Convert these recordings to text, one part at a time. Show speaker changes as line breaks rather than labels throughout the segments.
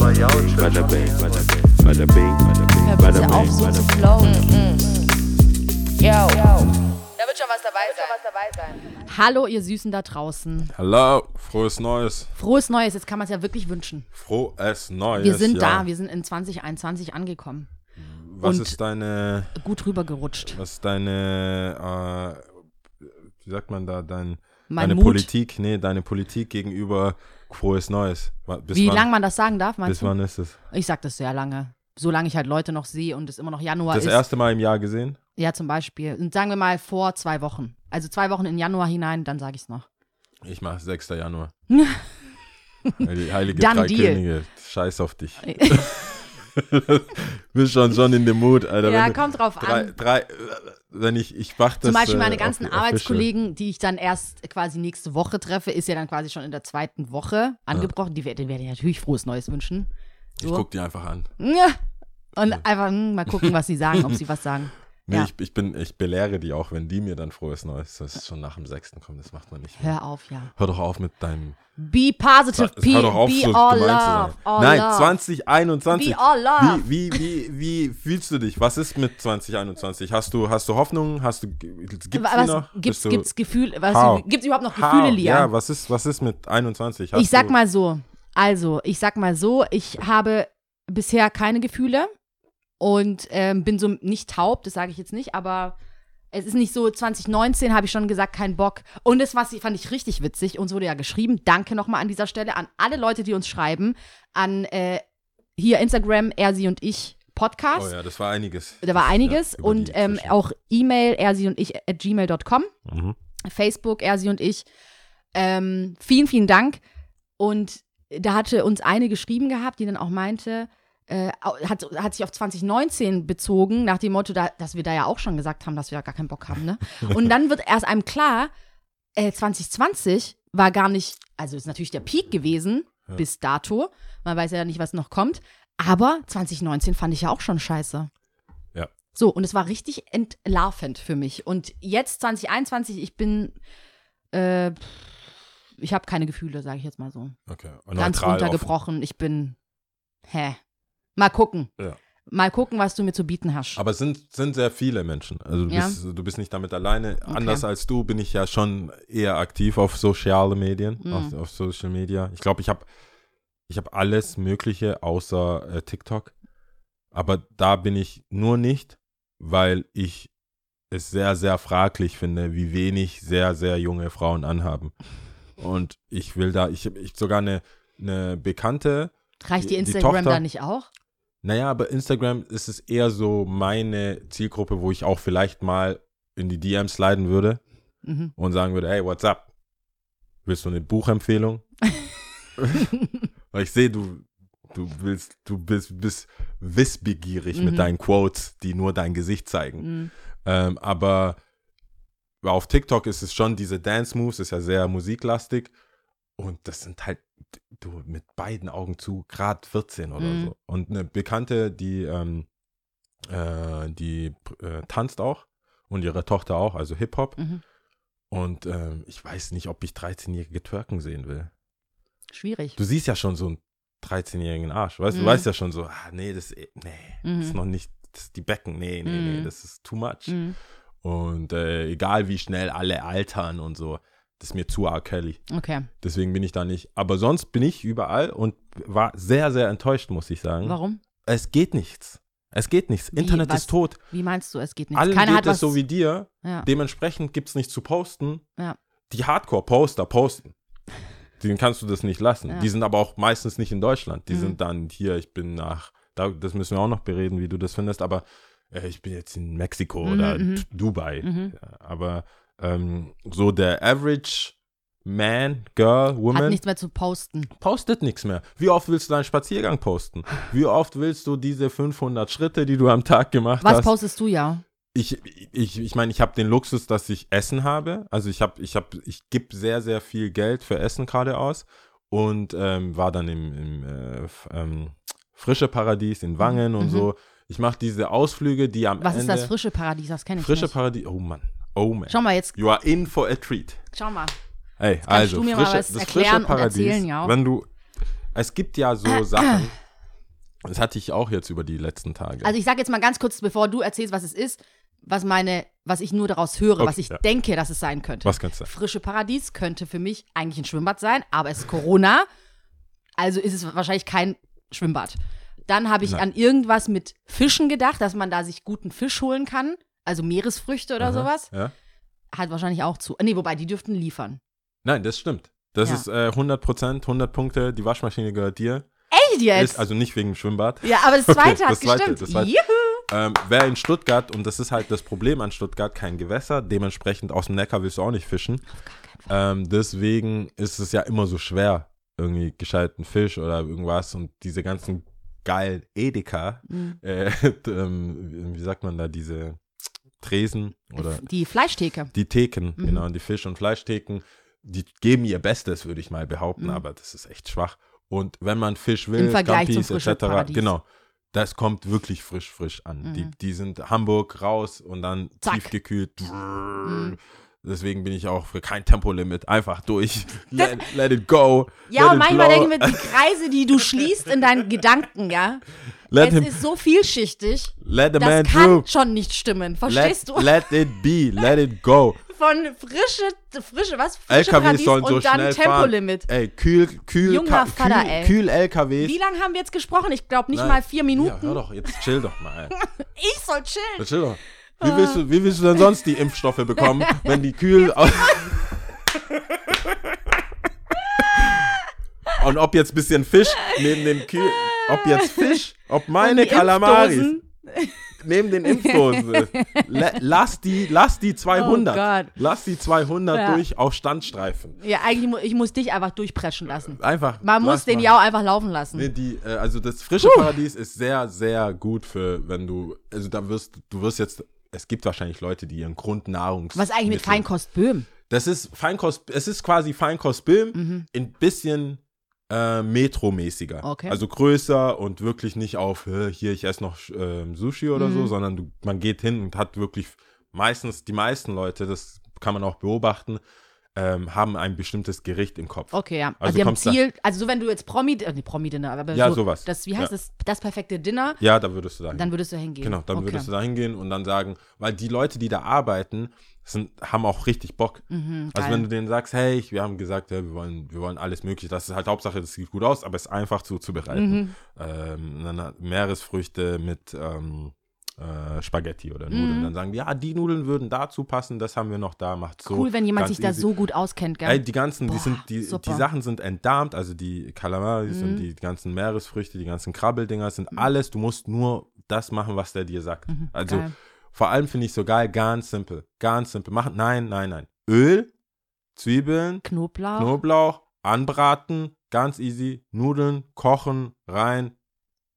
Bada bing, bada bing, bada bing,
auf, so zu flowen.
Yo. Da wird schon was dabei sein.
Hallo, ihr Süßen da draußen.
Hallo, frohes Neues.
Frohes Neues, jetzt kann man es ja wirklich wünschen.
Frohes Neues.
Wir sind
ja.
da, wir sind in 2021 angekommen.
Was
und-
ist deine,
Gut rübergerutscht.
was ist deine, äh, wie sagt man da, dein,
Mein
deine
Mut.
Politik, nee, deine Politik gegenüber frohes Neues. Bis
Wie lange man das sagen darf,
Bis
meinst du?
wann ist es?
Ich sag das sehr lange. Solange ich halt Leute noch sehe und es immer noch Januar
Das
ist.
erste Mal im Jahr gesehen?
Ja, zum Beispiel. Und sagen wir mal vor zwei Wochen. Also zwei Wochen in Januar hinein, dann sage ich es noch.
Ich mach 6. Januar. Die Heilige
Done
Drei
deal.
Könige. Scheiß auf dich. Bist schon schon in dem Mut, Alter.
ja, kommt drauf
drei,
an.
drei, äh, wenn ich, ich mach das.
Zum Beispiel
äh,
meine
auf-
ganzen
official.
Arbeitskollegen, die ich dann erst quasi nächste Woche treffe, ist ja dann quasi schon in der zweiten Woche angebrochen. Die, wer- denen werde ich natürlich frohes Neues wünschen.
Ich
So.
guck die einfach an.
Ja. Und einfach hm, mal gucken, was sie sagen, ob sie was sagen.
Nee,
Ja.
ich, ich, bin, ich belehre die auch, wenn die mir dann frohes Neues, das ist schon nach dem sechsten kommt, das macht man nicht mehr.
Hör auf, ja.
Hör doch auf mit deinem.
Be positive,
Hör
be,
doch auf,
be
so
all love. All
Nein,
love.
2021.
Be all love.
Wie, wie, wie, wie fühlst du dich? Was ist mit 2021? Hast du, hast du Hoffnung? Hast du, gibt's die noch?
Gibt's, gibt's Gefühl, was,
How?
gibt's überhaupt noch
How?
Gefühle, Liam?
Ja, was ist, was ist mit 21? Hast
ich sag mal so, also, ich sag mal so, ich habe bisher keine Gefühle und ähm, bin so nicht taub, das sage ich jetzt nicht, aber es ist nicht so, 2019 habe ich schon gesagt, kein Bock. Und das was fand ich richtig witzig, uns wurde ja geschrieben, danke nochmal an dieser Stelle an alle Leute, die uns schreiben, an äh, hier Instagram, er, sie und ich Podcast.
Oh ja, das war einiges.
Da war einiges
Ja,
und ähm, auch E-Mail, er, sie und ich at gmail.com.
Mhm.
Facebook, er, sie und ich. Ähm, vielen, vielen Dank. Und da hatte uns eine geschrieben gehabt, die dann auch meinte, äh, hat, hat sich auf 2019 bezogen, nach dem Motto, da, dass wir da ja auch schon gesagt haben, dass wir da gar keinen Bock haben. Ne? Und dann wird erst einem klar, äh, 2020 war gar nicht, also ist natürlich der Peak gewesen
Ja.
bis dato. Man weiß ja nicht, was noch kommt. Aber 2019 fand ich ja auch schon scheiße.
Ja.
So, und es war richtig entlarvend für mich. Und jetzt 2021, ich bin, äh, ich habe keine Gefühle, sage ich jetzt mal so.
Okay. Und
Ganz runtergebrochen. Ich bin, hä? Mal gucken.
Ja.
Mal gucken, was du mir zu bieten hast.
Aber es sind, sind sehr viele Menschen. Also du,
Ja.
bist, du bist nicht damit alleine. Anders als du bin ich ja schon eher aktiv auf soziale Medien,
Mhm.
auf, auf Social Media. Ich glaube, ich habe ich hab alles Mögliche außer äh, TikTok. Aber da bin ich nur nicht, weil ich es sehr, sehr fraglich finde, wie wenig sehr, sehr junge Frauen anhaben. Und ich will da, ich, ich sogar eine, eine Bekannte,
Reicht
die- die
Instagram
Tochter-
da nicht auch?
Naja, aber Instagram ist es eher so meine Zielgruppe, wo ich auch vielleicht mal in die DMs sliden würde
Mhm.
und sagen würde, hey, what's up? Willst du eine Buchempfehlung? Weil ich sehe, du, du willst, du bist, bist wissbegierig
Mhm.
mit deinen Quotes, die nur dein Gesicht zeigen.
Mhm.
Ähm, aber auf TikTok ist es schon diese Dance Moves, ist ja sehr musiklastig. Und das sind halt, du mit beiden Augen zu, Grad 14 oder
Mhm.
so. Und eine Bekannte, die, ähm, äh, die äh, tanzt auch und ihre Tochter auch, also Hip-Hop.
Mhm.
Und ähm, ich weiß nicht, ob ich 13-jährige twerken sehen will.
Schwierig.
Du siehst ja schon so einen 13-jährigen Arsch. Weißt,
Mhm.
Du weißt ja schon so, ah, nee, das, nee, das
Mhm.
ist noch nicht, das ist die Becken, nee, nee, nee,
Mhm.
das ist too much.
Mhm.
Und äh, egal wie schnell alle altern und so, das ist mir zu R. Kelly.
Okay.
Deswegen bin ich da nicht. Aber sonst bin ich überall und war sehr, sehr enttäuscht, muss ich sagen.
Warum?
Es geht nichts. Es geht nichts.
Wie,
Internet
was?
ist tot.
Wie meinst du, es geht nicht?
Allen
Keiner
geht
hat
es so wie dir.
ja.
Dementsprechend gibt es nichts zu posten.
Ja.
Die Hardcore-Poster posten. Denen kannst du das nicht lassen.
Ja.
Die sind aber auch meistens nicht in Deutschland. Die
Mhm.
sind dann hier, ich bin nach, da, das müssen wir auch noch bereden, wie du das findest, aber äh, ich bin jetzt in Mexiko
Mhm,
oder
mhm.
Dubai.
Mhm.
Aber ähm, so der Average Man, Girl,
Hat
Woman
nichts mehr zu posten.
postet nichts mehr. Wie oft willst du deinen Spaziergang posten? Wie oft willst du diese 500 Schritte, die du am Tag gemacht
Was
hast?
postest du ja?
ich ich ich meine, ich habe den Luxus, dass ich Essen habe. Also ich habe ich habe ich gebe sehr sehr viel Geld für Essen gerade aus und ähm, war dann im, im äh, ähm, frische Paradies in Wangen und
Mhm.
so. Ich mache diese Ausflüge, die am
Was
Ende
ist das frische Paradies? Das kenne ich
frische
nicht.
Paradies. Oh Mann, oh man.
Schau mal jetzt,
You are in for a treat.
schau mal.
Hey,
kannst
also
du mir mal
frische,
was
das
erklären
frische
und
Paradies.
erzählen, ja.
Wenn du, es gibt ja so Sachen, Das hatte ich auch jetzt über die letzten Tage.
Also ich sage jetzt mal ganz kurz, bevor du erzählst, was es ist, was meine, was ich nur daraus höre,
Okay,
was ich
ja.
denke, dass es sein könnte.
Was kannst du sagen?
Frische Paradies könnte für mich eigentlich ein Schwimmbad sein, aber es ist Corona, also ist es wahrscheinlich kein Schwimmbad. Dann habe ich
Nein.
an irgendwas mit Fischen gedacht, dass man da sich guten Fisch holen kann, also Meeresfrüchte oder
Aha,
sowas.
Ja?
Hat wahrscheinlich auch zu. Nee, wobei, die dürften liefern.
Nein, das stimmt. Das
Ja.
ist äh, 100 Prozent, 100 Punkte. Die Waschmaschine gehört dir.
Echt jetzt?
Ist also nicht wegen dem Schwimmbad.
ja, aber das
Okay,
zweite hat
das zweite,
gestimmt.
das zweite.
Juhu.
Ähm, wer in Stuttgart, und das ist halt das Problem an Stuttgart, kein Gewässer, dementsprechend aus dem Neckar willst du auch nicht fischen. Ähm, deswegen ist es ja immer so schwer, irgendwie gescheiten Fisch oder irgendwas und diese ganzen geilen Edeka,
Mhm.
äh, ähm, wie sagt man da, diese Tresen oder
Die Fleischtheke.
die Theken,
Mhm.
genau, die Fisch- und Fleischtheken, die geben ihr Bestes, würde ich mal behaupten,
Mhm.
aber das ist echt schwach. Und wenn man Fisch will,
frischen
etc.,
Paradies.
genau, das kommt wirklich frisch, frisch an. Die,
Mhm.
die sind Hamburg raus und dann
Zack.
tiefgekühlt.
Mhm.
Deswegen bin ich auch für kein Tempolimit. Einfach durch. Let, let it go.
Ja, und manchmal denken wir, die Kreise, die du schließt in deinen Gedanken, ja,
Let,
es
him,
ist so vielschichtig,
let the
das
man
kann
through.
schon nicht stimmen. Verstehst
Let,
du?
let it be. Let it go.
Von frische, frische, was? Frische
LKWs sollen so
und dann
schnell
Tempolimit.
Ey, kühl, kühl,
Junger
ka-
Vater,
kühl,
ey.
kühl LKWs.
Wie lange haben wir jetzt gesprochen? Ich glaube nicht
Nein.
mal vier
Ja,
Minuten.
hör doch, jetzt chill doch mal. Ey.
ich soll chillen.
Ja, chill doch. Wie willst, du, wie willst du denn sonst die Impfstoffe bekommen, wenn die kühl aus Und ob jetzt bisschen Fisch neben den Kühl, ob jetzt Fisch, ob meine Kalamaris
Impfdosen.
neben den Impfdosen ist. La- Lass die, lass die 200.
Oh
lass die 200
Ja.
durch auf Standstreifen.
Ja, eigentlich mu ich muss dich einfach durchpreschen lassen.
Einfach.
Man muss den
mal.
ja auch einfach laufen lassen.
Nee, die, äh, also das frische Paradies ist sehr, sehr gut für, wenn du, also da wirst, du wirst jetzt, es gibt wahrscheinlich Leute, die ihren Grundnahrungs...
Was eigentlich mit Feinkost Böhm?
Das ist Feinkost, es ist quasi Feinkost Böhm,
Mhm.
ein bisschen äh, metromäßiger.
Okay.
Also größer und wirklich nicht auf, äh, hier, ich esse noch ähm, Sushi oder
Mhm.
so, sondern du, man geht hin und hat wirklich meistens, die meisten Leute, das kann man auch beobachten, ähm, haben ein bestimmtes Gericht im Kopf.
Okay, ja. Also,
Also kommst da-
Ziel, also so wenn du jetzt Promi, äh, nee, Promi-Dinner, aber
Ja,
so,
sowas.
Das, wie heißt
Ja.
das, das perfekte Dinner,
Ja, da würdest du sagen.
dann würdest du hingehen.
Genau, dann
okay.
würdest du da hingehen und dann sagen, weil die Leute, die da arbeiten, sind, haben auch richtig Bock.
Mhm,
Also wenn du denen sagst, hey, ich- wir haben gesagt, ja, wir wollen, wir wollen alles mögliche, das ist halt Hauptsache, das sieht gut aus, aber es ist einfach zuzubereiten.
Mhm.
Ähm, dann Meeresfrüchte mit ähm, äh, Spaghetti oder Nudeln.
Mhm.
Dann sagen die, ja, die Nudeln würden dazu passen, das haben wir noch da, macht so.
cool, wenn jemand sich da
easy.
so gut auskennt, gell?
Ey, die ganzen, die
Boah,
sind, die,
super.
die Sachen sind entdarmt, also die Kalamaris
Mhm.
und die ganzen Meeresfrüchte, die ganzen Krabbeldinger sind alles, du musst nur das machen, was der dir sagt.
Mhm,
Also
geil.
vor allem finde ich so geil, ganz simpel, ganz simpel. Machen, nein, nein, nein. Öl, Zwiebeln,
Knoblauch.
Knoblauch, anbraten, ganz easy, Nudeln, kochen, rein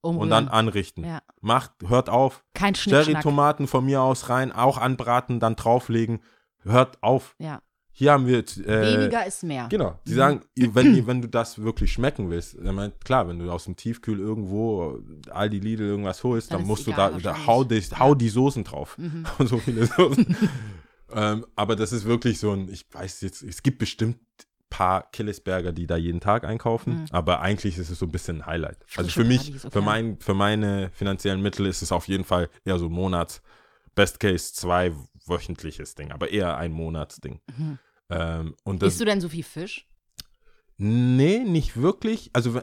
und
umrühren.
dann anrichten.
Ja.
Macht, hört auf.
Kein.
Cherry-Tomaten von mir aus rein, auch anbraten, dann drauflegen. Hört auf.
Ja.
Hier haben wir äh,
Weniger ist mehr.
Genau. Die
Mhm.
sagen, wenn, wenn du das wirklich schmecken willst, ich meine, klar, wenn du aus dem Tiefkühl irgendwo Aldi Lidl irgendwas holst,
Dann
dann, musst du
egal
da, da
wahrscheinlich.
hau, die, hau die Soßen drauf.
Mhm.
so viele Soßen. ähm, aber das ist wirklich so ein, ich weiß jetzt, es gibt bestimmt paar Killesberger, die da jeden Tag einkaufen,
Mhm.
aber eigentlich ist es so ein bisschen ein Highlight. also
Frische
für mich,
okay.
für, mein, für meine finanziellen Mittel ist es auf jeden Fall eher so ein Monats, Best Case zwei wöchentliches Ding, aber eher ein Monatsding.
Mhm.
Ähm, und das,
Isst du denn so viel Fisch?
Nee, nicht wirklich. Also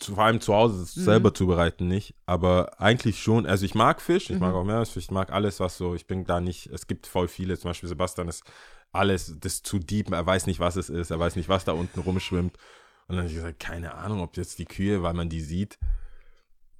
vor allem zu Hause
Mhm.
selber zubereiten nicht, aber eigentlich schon. Also ich mag Fisch, ich mag
Mhm.
auch Meeresfisch, ich mag alles, was so, ich bin da nicht, es gibt voll viele, zum Beispiel Sebastian ist alles, das ist zu deep, er weiß nicht, was es ist, er weiß nicht, was da unten rumschwimmt. Und dann habe ich gesagt, keine Ahnung, ob jetzt die Kühe, weil man die sieht,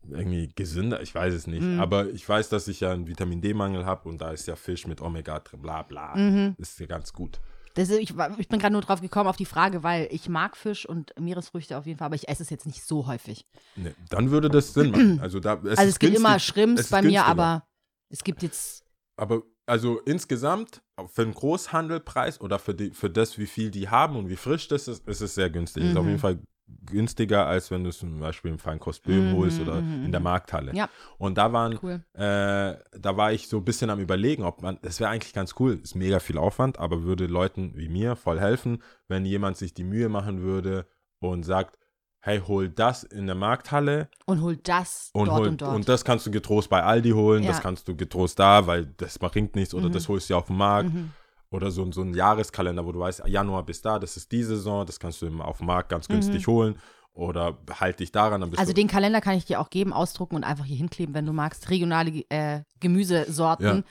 irgendwie gesünder, ich weiß es nicht.
Mhm.
Aber ich weiß, dass ich ja einen Vitamin D-Mangel habe und da ist ja Fisch mit Omega drin, bla bla.
Mhm.
Ist ja ganz gut.
Das, ist- ich, ich bin gerade nur drauf gekommen auf die Frage, weil ich mag Fisch und Meeresfrüchte auf jeden Fall, aber ich esse es jetzt nicht so häufig.
Nee, dann würde das Sinn machen. Also, da, es
also es gibt immer
günstig. Ist
bei mir, aber es gibt jetzt
Aber also insgesamt für den Großhandelpreis oder für, die, für das, wie viel die haben und wie frisch das ist, ist es sehr günstig. Ist auf
Mhm.
jeden Fall günstiger, als wenn du es zum Beispiel im Böhm
Mhm,
holst oder
mhm,
in der
mhm.
Markthalle.
Ja.
Und da waren,
cool.
äh, da war ich so ein bisschen am überlegen, ob man, es wäre eigentlich ganz cool, ist mega viel Aufwand, aber würde Leuten wie mir voll helfen, wenn jemand sich die Mühe machen würde und sagt, hey, hol das in der Markthalle
Und holt das
und,
dort
hol,
und dort.
und das kannst du getrost bei Aldi holen, das
Ja.
kannst du getrost da, weil das bringt nichts oder
Mhm.
das holst du ja auf dem Markt.
Mhm.
Oder so, so ein Jahreskalender, wo du weißt, Januar bis da, das ist die Saison, das kannst du immer auf dem Markt ganz günstig holen. Oder halt dich daran,
Mhm. Also den Kalender kann ich dir auch geben, ausdrucken und einfach hier hinkleben, wenn du magst. Regionale äh, Gemüsesorten,
Ja.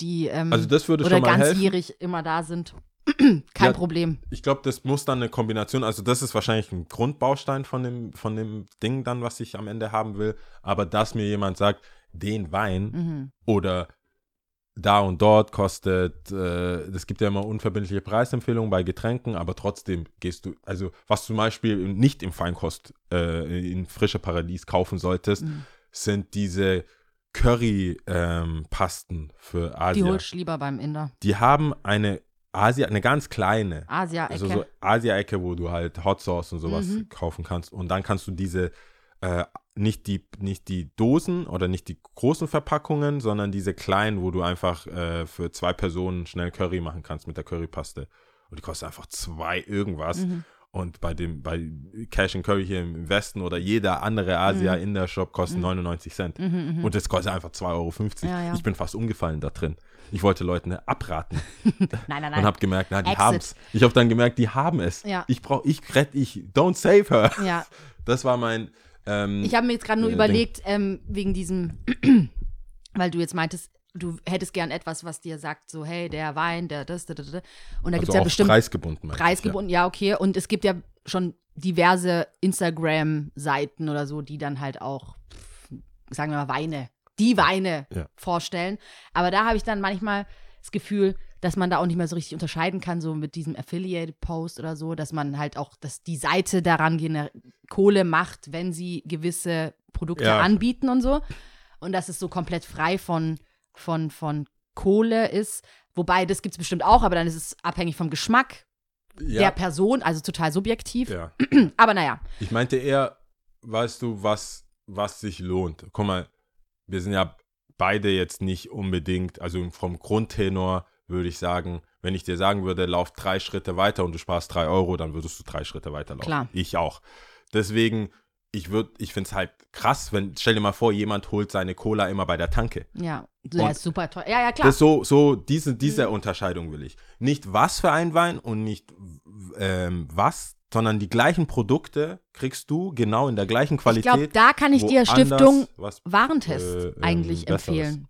die ähm,
Also das würde
oder
schon mal helfen.
ganzjährig immer da sind. Kein
Ja.
Problem.
Ich glaube, das muss dann eine Kombination, also das ist wahrscheinlich ein Grundbaustein von dem, von dem Ding dann, was ich am Ende haben will. Aber dass mir jemand sagt, den Wein
Mhm.
oder da und dort kostet, äh, es gibt ja immer unverbindliche Preisempfehlungen bei Getränken, aber trotzdem gehst du, also was zum Beispiel nicht im Feinkost äh, in frische Paradies kaufen solltest,
Mhm.
sind diese Curry-Pasten für
Die
Asien.
holst du lieber beim Inder.
Die haben eine Asia, eine ganz kleine,
Asia-Ecke.
also so Asia-Ecke, wo du halt Hot Sauce und sowas
Mhm.
kaufen kannst. Und dann kannst du diese, äh, nicht, die, nicht die Dosen oder nicht die großen Verpackungen, sondern diese kleinen, wo du einfach äh, für zwei Personen schnell Curry machen kannst mit der Currypaste. Und die kostet einfach zwei irgendwas.
Mhm.
Und bei dem, bei Cash and Curry hier im Westen oder jeder andere Asia-Inder-Shop kostet 99 Cent.
Mhm, mhm.
Und das kostet einfach 2,50 Euro.
Ja, ja.
Ich bin fast umgefallen da drin. Ich wollte Leuten abraten
nein, nein, nein.
und habe gemerkt, na, die haben es. Ich habe dann gemerkt, die haben es.
Ja.
Ich brauche, ich rette, ich, don't save her.
ja,
Das war mein, ähm,
ich habe mir jetzt gerade nur
äh,
überlegt, ähm, wegen diesem, weil du jetzt meintest, du hättest gern etwas, was dir sagt, so, hey, der Wein, der das, da, da, da. Und da gibt
also
es ja bestimmt
preisgebunden. meinte ich,
preisgebunden, ja, okay. Und es gibt ja schon diverse Instagram-Seiten oder so, die dann halt auch, sagen wir mal, Weine, die Weine
Ja.
vorstellen. Aber da habe ich dann manchmal das Gefühl, dass man da auch nicht mehr so richtig unterscheiden kann, so mit diesem Affiliate-Post oder so, dass man halt auch, dass die Seite daran Kohle macht, wenn sie gewisse Produkte
Ja.
anbieten und so. Und dass es so komplett frei von, von, von Kohle ist. Wobei, das gibt es bestimmt auch, aber dann ist es abhängig vom Geschmack
Ja,
der Person, also total subjektiv.
ja.
Aber naja,
Ich meinte eher, weißt du, was, was sich lohnt. Guck mal, wir sind ja beide jetzt nicht unbedingt, also vom Grundtenor würde ich sagen, wenn ich dir sagen würde, lauf drei Schritte weiter und du sparst drei Euro, dann würdest du drei Schritte weiterlaufen.
Klar.
Ich auch. Deswegen, ich würde, ich finde es halt krass, wenn, stell dir mal vor, jemand holt seine Cola immer bei der Tanke.
ja, der ist super teuer. Ja, ja, klar.
Das so, so diese, diese Unterscheidung will ich. Nicht was für ein Wein und nicht ähm, was, sondern die gleichen Produkte kriegst du genau in der gleichen
ich
Qualität.
glaube, da kann ich dir Stiftung Warentest
äh, ähm,
eigentlich
Besseres.
empfehlen.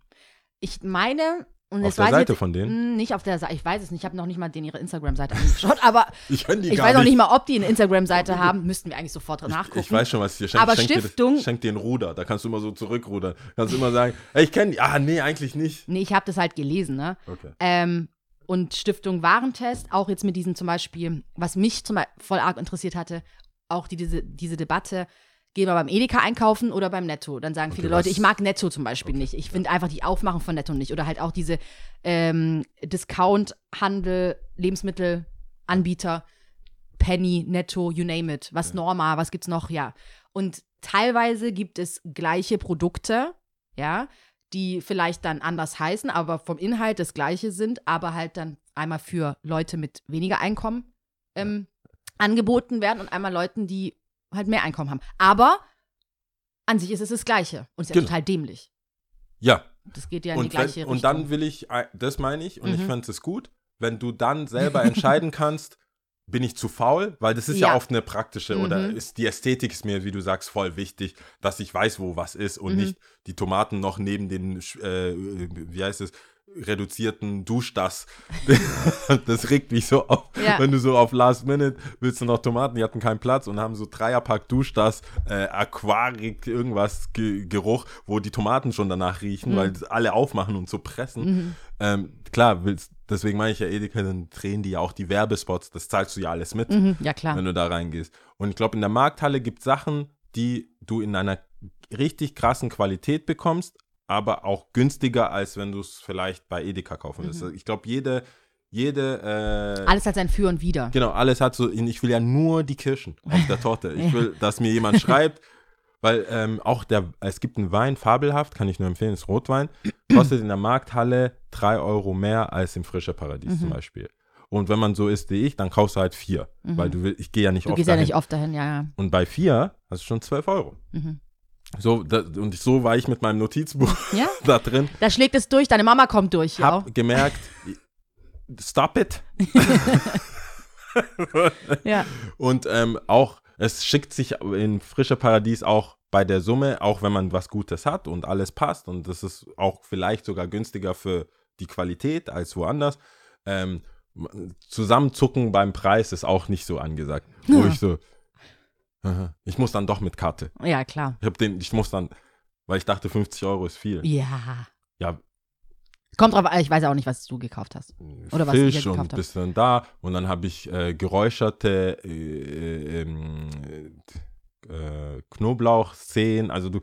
Ich meine, und
Auf der Seite
ich jetzt,
von denen?
Mh, Nicht auf der Seite, ich weiß es nicht, ich habe noch nicht mal den ihre Instagram-Seite angeschaut, aber
Ich
ich weiß auch
nicht.
mal, ob die eine Instagram-Seite haben, müssten wir eigentlich sofort nachgucken.
Ich weiß schon, was ich dir schenke.
Aber
schenk
Stiftung-
Dir, schenk dir ein Ruder, da kannst du immer so zurückrudern. Kannst du immer sagen, ey, ich kenne die. Ah, nee, eigentlich nicht.
Nee, ich habe das halt gelesen, ne?
Okay.
Ähm, und Stiftung Warentest, auch jetzt mit diesen zum Beispiel, was mich zum Beispiel voll arg interessiert hatte, auch die, diese, diese Debatte, gehen wir beim Edeka einkaufen oder beim Netto? Dann sagen viele
Okay,
Leute,
was-
ich mag Netto zum Beispiel nicht. Ich finde einfach die Aufmachung von Netto nicht. Oder halt auch diese ähm, Discount-Handel, Lebensmittelanbieter, Penny, Netto, you name it. Was Norma, was gibt's noch? Ja. Und teilweise gibt es gleiche Produkte, ja, die vielleicht dann anders heißen, aber vom Inhalt das gleiche sind, aber halt dann einmal für Leute mit weniger Einkommen ähm, angeboten werden und einmal Leuten, die halt mehr Einkommen haben. Aber an sich ist es das Gleiche. Und ist ja
Genau.
total dämlich.
Ja,
Das geht ja in die
und,
gleiche
wenn,
Richtung.
und dann will ich, äh, das meine ich, und ich
Mhm.
fände es gut, wenn du dann selber entscheiden kannst, bin ich zu faul, weil das ist ja,
Ja.
oft eine praktische oder
Mhm.
ist die Ästhetik ist mir, wie du sagst, voll wichtig, dass ich weiß, wo was ist und
Mhm.
nicht die Tomaten noch neben den, äh, wie heißt es, reduzierten Duschdas. das regt mich so auf.
Ja.
Wenn du so auf Last Minute willst du noch Tomaten, die hatten keinen Platz und haben so Dreierpack Duschdas, äh, Aquarik, irgendwas Ge Geruch, wo die Tomaten schon danach riechen,
Mhm.
weil das alle aufmachen und so pressen.
Mhm.
Ähm, klar, willst, deswegen meine ich ja Edeka, dann drehen die ja auch die Werbespots, das zahlst du ja alles mit
Mhm. Ja, klar.
wenn du da reingehst. Und ich glaube, in der Markthalle gibt es Sachen, die du in einer richtig krassen Qualität bekommst, aber auch günstiger, als wenn du es vielleicht bei Edeka kaufen willst. Ich glaube, jede, jede, äh,
Alles hat sein Für und Wider.
genau, alles hat so, ich will ja nur die Kirschen auf der Torte. Ich will, dass mir jemand schreibt, weil ähm, auch der, es gibt einen Wein, fabelhaft, kann ich nur empfehlen, ist Rotwein, kostet in der Markthalle drei Euro mehr als im Frische Paradies zum Beispiel. Und wenn man so ist wie ich, dann kaufst du halt vier. Weil du willst, ich gehe ja nicht
Mhm. Du
oft
gehst ja
dahin.
nicht oft dahin, ja, ja.
Und bei vier hast du schon 12 Euro.
Mhm.
So, da, und so war ich mit meinem Notizbuch
Ja?
da drin.
Da schlägt es durch, deine Mama kommt durch, ja.
Hab gemerkt, stop it.
ja.
Und ähm, auch, es schickt sich in frische Paradies auch bei der Summe, auch wenn man was Gutes hat und alles passt und das ist auch vielleicht sogar günstiger für die Qualität als woanders. Ähm, zusammenzucken beim Preis ist auch nicht so angesagt. Wo
Ja.
ich so, ich muss dann doch mit Karte.
Ja, klar.
Ich hab den, ich muss dann, weil ich dachte 50 Euro ist viel.
Ja.
Ja,
Kommt drauf an, ich weiß auch nicht, was du gekauft hast. Oder was ihr
Fisch und
gekauft habt.
bisschen da und dann habe ich äh, geräucherte äh, ähm, äh, Knoblauchzehen. Also du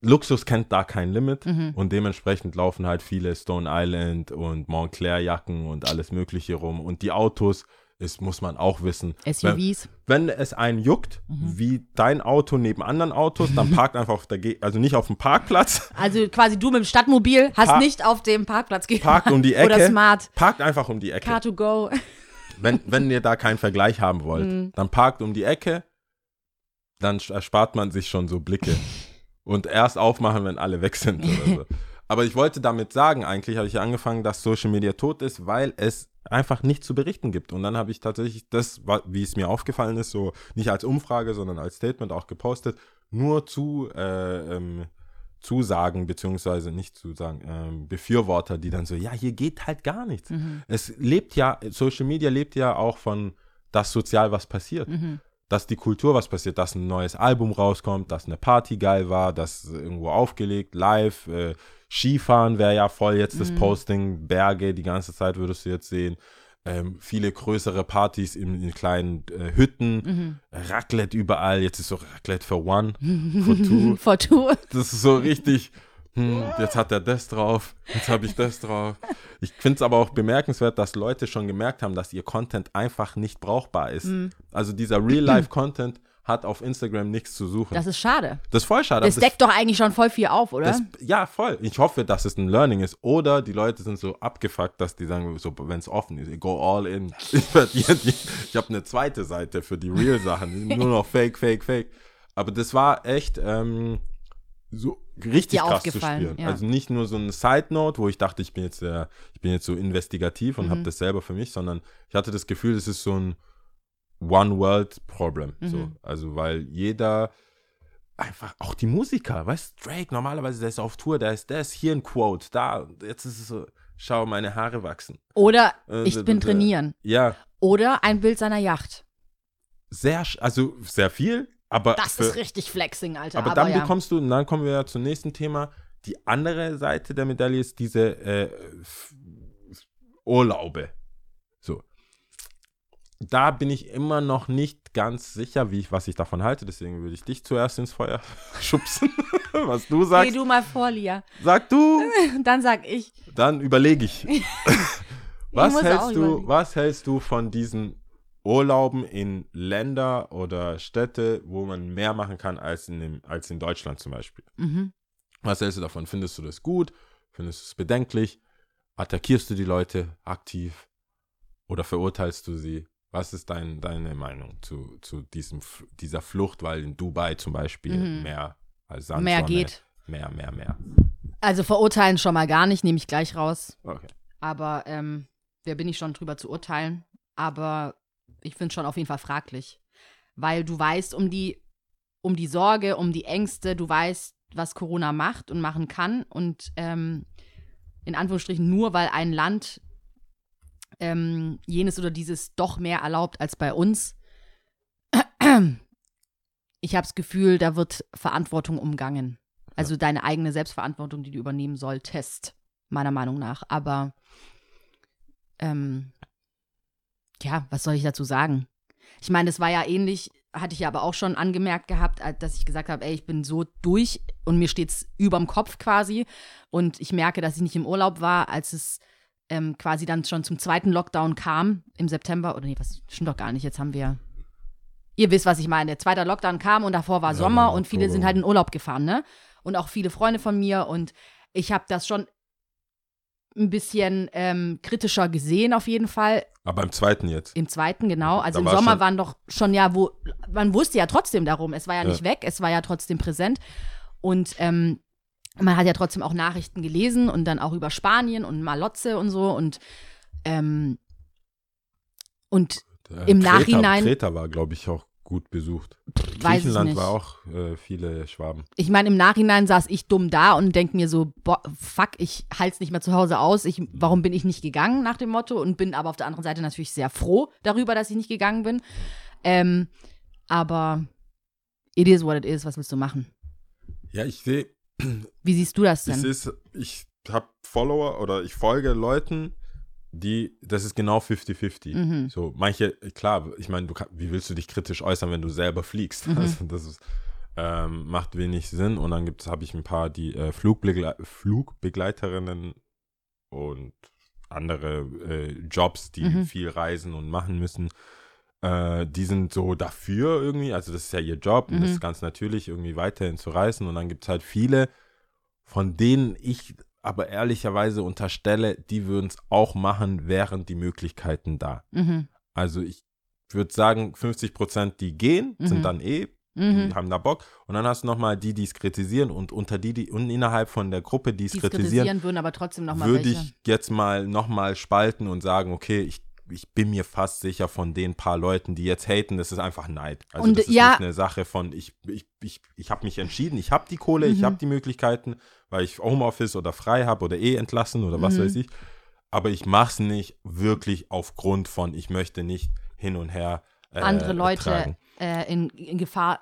Luxus kennt da kein Limit
Mhm.
und dementsprechend laufen halt viele Stone Island und Montclair Jacken und alles Mögliche rum und die Autos. Ist, muss man auch wissen. Wenn,
SUVs.
wenn es einen juckt,
Mhm.
wie dein Auto neben anderen Autos, dann parkt einfach auf der, Ge also nicht auf dem Parkplatz,
Also quasi du mit dem Stadtmobil hast
Park-
nicht auf dem Parkplatz geparkt.
parkt um die Ecke,
Oder Smart.
parkt einfach um die Ecke.
Car to go.
Wenn, wenn ihr da keinen Vergleich haben wollt,
Mhm.
dann parkt um die Ecke, dann erspart man sich schon so Blicke. Und erst aufmachen, wenn alle weg sind oder so. Aber ich wollte damit sagen, eigentlich habe ich ja angefangen, dass Social Media tot ist, weil es einfach nichts zu berichten gibt. Und dann habe ich tatsächlich das, wie es mir aufgefallen ist, so nicht als Umfrage, sondern als Statement auch gepostet, nur zu äh, ähm, Zusagen, beziehungsweise nicht Zusagen, ähm, Befürworter, die dann so, ja, hier geht halt gar nichts.
Mhm.
Es lebt ja, Social Media lebt ja auch von das sozial was passiert.
Mhm.
Dass die Kultur was passiert, dass ein neues Album rauskommt, dass eine Party geil war, dass irgendwo aufgelegt, live, äh, Skifahren wäre ja voll jetzt das
Mhm.
Posting, Berge, die ganze Zeit würdest du jetzt sehen. Ähm, viele größere Partys in, in kleinen äh, Hütten,
Mhm.
Raclette überall, jetzt ist so Raclette for one, for two.
For two.
Das ist so richtig, hm, jetzt hat er das drauf, jetzt habe ich das drauf. Ich finde es aber auch bemerkenswert, dass Leute schon gemerkt haben, dass ihr Content einfach nicht brauchbar ist.
Mhm.
Also dieser Real-Life-Content hat auf Instagram nichts zu suchen.
Das ist schade.
das ist voll schade.
Das deckt doch eigentlich schon voll viel auf, oder?
das, ja, voll. Ich hoffe, dass es ein Learning ist. Oder die Leute sind so abgefuckt, dass die sagen, so, wenn es offen ist, go all in. Ich, habe eine zweite Seite für die Real-Sachen. Nur noch Fake, Fake, Fake. Aber das war echt ähm, so richtig krass zu spüren.
ja.
Also nicht nur so eine Side-Note, wo ich dachte, ich bin jetzt, äh, ich bin jetzt so investigativ und
Mhm.
habe das selber für mich, sondern ich hatte das Gefühl, das ist so ein One-World-Problem. So.
Mhm.
Also, weil jeder einfach, auch die Musiker, weißt du, Drake, normalerweise, der ist auf Tour, da ist das, hier ein Quote, da, jetzt ist es so, schau, meine Haare wachsen.
Oder
Äh,
ich
d-
bin
d-
trainieren.
Ja,
Oder ein Bild seiner Yacht.
sehr, also sehr viel, aber,
Das
für,
ist richtig Flexing, Alter.
aber
Aber,
dann
ja.
bekommst du, und dann kommen wir ja zum nächsten Thema, die andere Seite der Medaille ist diese äh, Urlaube. Da bin ich immer noch nicht ganz sicher, wie ich, was ich davon halte. Deswegen würde ich dich zuerst ins Feuer schubsen, was du
Geh
sagst.
du mal vor, Lia.
Sag du,
Dann sag ich.
dann überlege ich. Was hältst du, was hältst du von diesen Urlauben in Länder oder Städte, wo man mehr machen kann als in, dem, als in Deutschland zum Beispiel?
Mhm.
Was hältst du davon? Findest du das gut? Findest du es bedenklich? Attackierst du die Leute aktiv? Oder verurteilst du sie? Was ist dein, deine Meinung zu, zu diesem, dieser Flucht, weil in Dubai zum Beispiel
Mhm.
mehr als Sand,
Mehr geht.
Mehr, mehr, mehr.
Also verurteilen schon mal gar nicht, nehme ich gleich raus.
Okay.
Aber ähm, wer bin ich schon drüber zu urteilen? Aber ich finde es schon auf jeden Fall fraglich. Weil du weißt um die, um die Sorge, um die Ängste, du weißt, was Corona macht und machen kann. Und ähm, in Anführungsstrichen nur, weil ein Land ähm, jenes oder dieses doch mehr erlaubt als bei uns. Ich habe das Gefühl, da wird Verantwortung umgangen. Also deine eigene Selbstverantwortung, die du übernehmen solltest, meiner Meinung nach. Aber ähm, ja, was soll ich dazu sagen? Ich meine, das war ja ähnlich, hatte ich ja aber auch schon angemerkt gehabt, als- dass ich gesagt habe, ey, ich bin so durch und mir steht's überm Kopf quasi. Und ich merke, dass ich nicht im Urlaub war, als es ähm, quasi dann schon zum zweiten Lockdown kam im September. Oder nee, was stimmt doch gar nicht. Jetzt haben wir. Ihr wisst, was ich meine. Der zweite Lockdown kam und davor war
Ja,
Sommer und viele sind halt in Urlaub gefahren, ne? Und auch viele Freunde von mir und ich habe das schon ein bisschen ähm, kritischer gesehen, auf jeden Fall.
Aber im zweiten jetzt.
Im zweiten, genau. Also
Da
im
war
Sommer waren doch schon ja, wo, man wusste ja trotzdem darum. Es war ja,
Ja.
nicht weg, es war ja trotzdem präsent. Und ähm, man hat ja trotzdem auch Nachrichten gelesen und dann auch über Spanien und Malotze und so. Und, ähm, und
Äh,
Im
Kreta,
Nachhinein-
Kreta war, glaube ich, auch gut besucht.
weiß ich
Griechenland
nicht.
war auch äh, viele Schwaben.
ich meine, im Nachhinein saß ich dumm da und denke mir so, boah, fuck, ich halte es nicht mehr zu Hause aus. Ich, warum bin ich nicht gegangen nach dem Motto? Und bin aber auf der anderen Seite natürlich sehr froh darüber, dass ich nicht gegangen bin. Ähm, aber it is what it is. Was willst du machen?
Ja, ich sehe,
Wie siehst du das
es
denn?
ist, ich habe Follower oder ich folge Leuten, die, das ist genau 50-50.
Mhm.
So, manche, klar, ich meine, wie willst du dich kritisch äußern, wenn du selber fliegst?
Mhm.
Also, das ist, ähm, macht wenig Sinn. Und dann habe ich ein paar, die äh, Flugbegle Flugbegleiterinnen und andere äh, Jobs, die
Mhm.
viel reisen und machen müssen. Äh, die sind so dafür irgendwie, also das ist ja ihr Job und das
Mhm.
ist ganz natürlich, irgendwie weiterhin zu reisen. Und dann gibt es halt viele, von denen ich aber ehrlicherweise unterstelle, die würden es auch machen, wären die Möglichkeiten da.
Mhm.
Also ich würde sagen, 50 Prozent, die gehen,
Mhm.
sind dann eh,
Mhm.
die haben da Bock. Und dann hast du nochmal die, die es kritisieren und unter die, die, und innerhalb von der Gruppe, die es kritisieren,
kritisieren würden, aber trotzdem nochmal
würde ich jetzt mal nochmal spalten und sagen, okay, ich, ich bin mir fast sicher von den paar Leuten, die jetzt haten, das ist einfach Neid. Also
Und,
das ist
ja-
nicht eine Sache von, ich, ich, ich, ich habe mich entschieden, ich habe die Kohle, ich
Mhm.
habe die Möglichkeiten, weil ich Homeoffice oder frei habe oder eh entlassen oder was
Mhm.
weiß ich. Aber ich mache es nicht wirklich aufgrund von, ich möchte nicht hin und her äh,
andere Leute äh, in, in Gefahr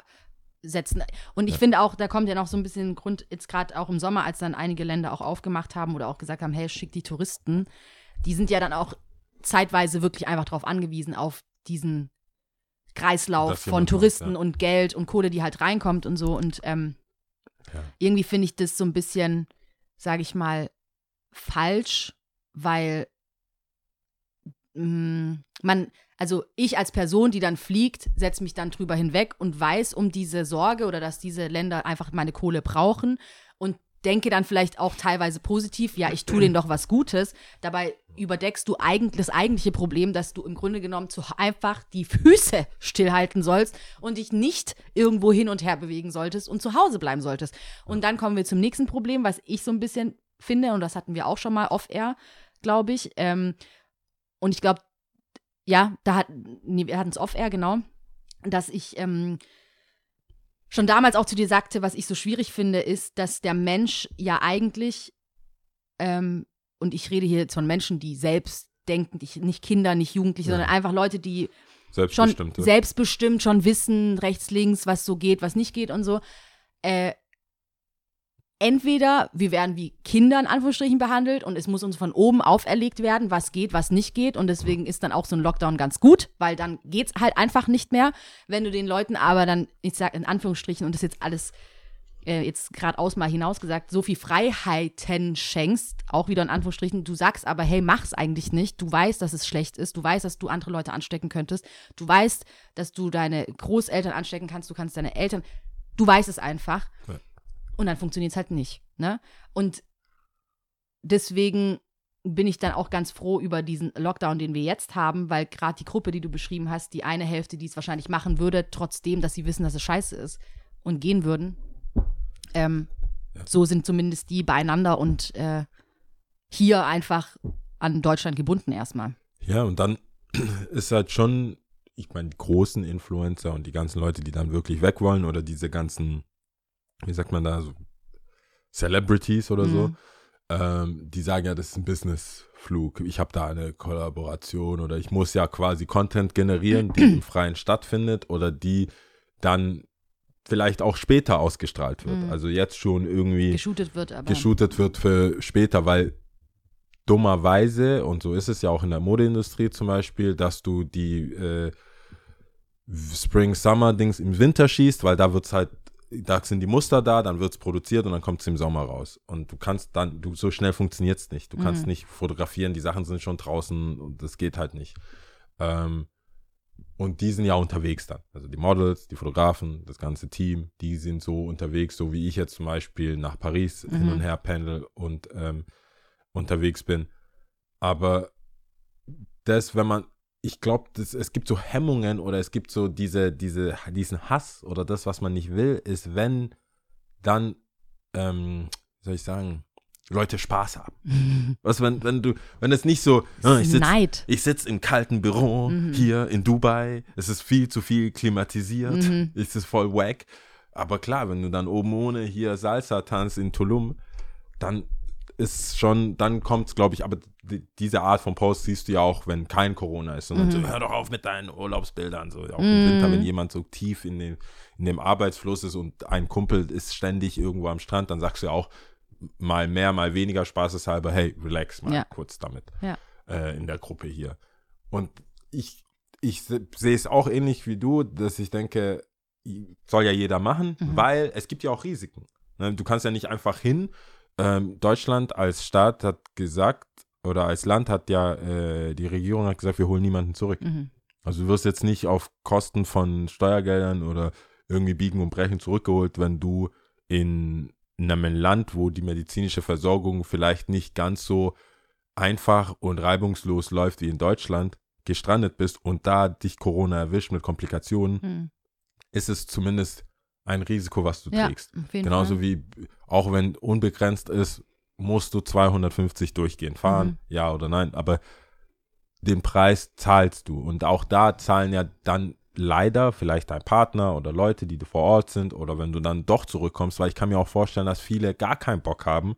setzen. Und ich
Ja.
finde auch, da kommt ja noch so ein bisschen Grund, jetzt gerade auch im Sommer, als dann einige Länder auch aufgemacht haben oder auch gesagt haben, hey, schick die Touristen, die sind ja dann auch zeitweise wirklich einfach darauf angewiesen, auf diesen Kreislauf von
jemand macht,
Touristen
ja.
und Geld und Kohle, die halt reinkommt und so. Und ähm,
Ja.
irgendwie finde ich das so ein bisschen, sage ich mal, falsch, weil mh, man, also ich als Person, die dann fliegt, setze mich dann drüber hinweg und weiß um diese Sorge oder dass diese Länder einfach meine Kohle brauchen und denke dann vielleicht auch teilweise positiv, ja, ich tue denen doch was Gutes. Dabei überdeckst du eigentlich das eigentliche Problem, dass du im Grunde genommen zu einfach die Füße stillhalten sollst und dich nicht irgendwo hin und her bewegen solltest und zu Hause bleiben solltest. Und dann kommen wir zum nächsten Problem, was ich so ein bisschen finde, und das hatten wir auch schon mal off-air, glaube ich. Ähm, und ich glaube, ja, da hat, nee, wir hatten es off-air, genau, dass ich ähm, schon damals auch zu dir sagte, was ich so schwierig finde, ist, dass der Mensch ja eigentlich, ähm, und ich rede hier jetzt von Menschen, die selbst denken, ich, nicht Kinder, nicht Jugendliche,
Ja.
sondern einfach Leute, die schon
selbstbestimmt
schon wissen, rechts, links, was so geht, was nicht geht und so. Äh, entweder wir werden wie Kinder in Anführungsstrichen behandelt und es muss uns von oben auferlegt werden, was geht, was nicht geht. Und deswegen ist dann auch so ein Lockdown ganz gut, weil dann geht's halt einfach nicht mehr. Wenn du den Leuten aber dann, ich sag in Anführungsstrichen und das ist jetzt alles äh, jetzt geradeaus mal hinausgesagt, so viel Freiheiten schenkst, auch wieder in Anführungsstrichen, du sagst aber, hey, mach's eigentlich nicht, du weißt, dass es schlecht ist, du weißt, dass du andere Leute anstecken könntest, du weißt, dass du deine Großeltern anstecken kannst, du kannst deine Eltern, du weißt es einfach.
Ja.
Und dann funktioniert es halt nicht, ne? Und deswegen bin ich dann auch ganz froh über diesen Lockdown, den wir jetzt haben, weil gerade die Gruppe, die du beschrieben hast, die eine Hälfte, die es wahrscheinlich machen würde, trotzdem, dass sie wissen, dass es scheiße ist und gehen würden, ähm,
Ja.
so sind zumindest die beieinander und äh, hier einfach an Deutschland gebunden erstmal.
Ja, und dann ist halt schon, ich meine, die großen Influencer und die ganzen Leute, die dann wirklich weg wollen oder diese ganzen, wie sagt man da, so Celebrities oder so,
Mhm.
ähm, die sagen ja, das ist ein Businessflug. Ich habe da eine Kollaboration oder ich muss ja quasi Content generieren, die im Freien stattfindet oder die dann vielleicht auch später ausgestrahlt wird.
Mhm.
Also jetzt schon irgendwie
Geshootet wird, aber.
geshootet wird für später, weil dummerweise, und so ist es ja auch in der Modeindustrie zum Beispiel, dass du die äh, Spring-Summer-Dings im Winter schießt, weil da wird's halt, da sind die Muster da, dann wird es produziert und dann kommt es im Sommer raus. Und du kannst dann, du so schnell funktioniert es nicht. Du kannst
Mhm.
nicht fotografieren, die Sachen sind schon draußen und das geht halt nicht. Ähm, und die sind ja unterwegs dann. Also die Models, die Fotografen, das ganze Team, die sind so unterwegs, so wie ich jetzt zum Beispiel nach Paris hin
Mhm.
und her pendel und ähm, unterwegs bin. Aber das, wenn man, ich glaube, es gibt so Hemmungen oder es gibt so diese, diese, diesen Hass oder das, was man nicht will, ist, wenn dann, ähm, soll ich sagen, Leute Spaß haben. Was, wenn, wenn du, wenn es nicht so, ah, ich sitze sitz im kalten Büro
Mhm.
hier in Dubai, es ist viel zu viel klimatisiert,
Mhm.
es ist voll wack. Aber klar, wenn du dann oben ohne hier Salsa tanzt in Tulum, dann ist schon, dann kommt es, glaube ich, aber die, diese Art von Post siehst du ja auch, wenn kein Corona ist, sondern
Mhm.
so, hör doch auf mit deinen Urlaubsbildern, so auch im Winter, wenn jemand so tief in dem, in dem Arbeitsfluss ist und ein Kumpel ist ständig irgendwo am Strand, dann sagst du ja auch mal mehr, mal weniger spaßeshalber, hey, relax mal
Ja.
kurz damit
Ja.
äh, in der Gruppe hier. Und ich, ich se- sehe es auch ähnlich wie du, dass ich denke, soll ja jeder machen,
Mhm.
weil es gibt ja auch Risiken. Ne? Du kannst ja nicht einfach hin. Ähm, Deutschland als Staat hat gesagt, oder als Land hat ja, äh, die Regierung hat gesagt, wir holen niemanden zurück.
Mhm.
Also du wirst jetzt nicht auf Kosten von Steuergeldern oder irgendwie biegen und brechen zurückgeholt, wenn du in einem Land, wo die medizinische Versorgung vielleicht nicht ganz so einfach und reibungslos läuft wie in Deutschland, gestrandet bist und da dich Corona erwischt mit Komplikationen,
Mhm.
ist es zumindest ein Risiko, was du
Ja,
trägst. Genauso
Fall.
wie, auch wenn unbegrenzt ist, musst du 250 durchgehend fahren,
Mhm.
ja oder nein, aber den Preis zahlst du. Und auch da zahlen ja dann leider vielleicht dein Partner oder Leute, die vor Ort sind, oder wenn du dann doch zurückkommst, weil ich kann mir auch vorstellen, dass viele gar keinen Bock haben,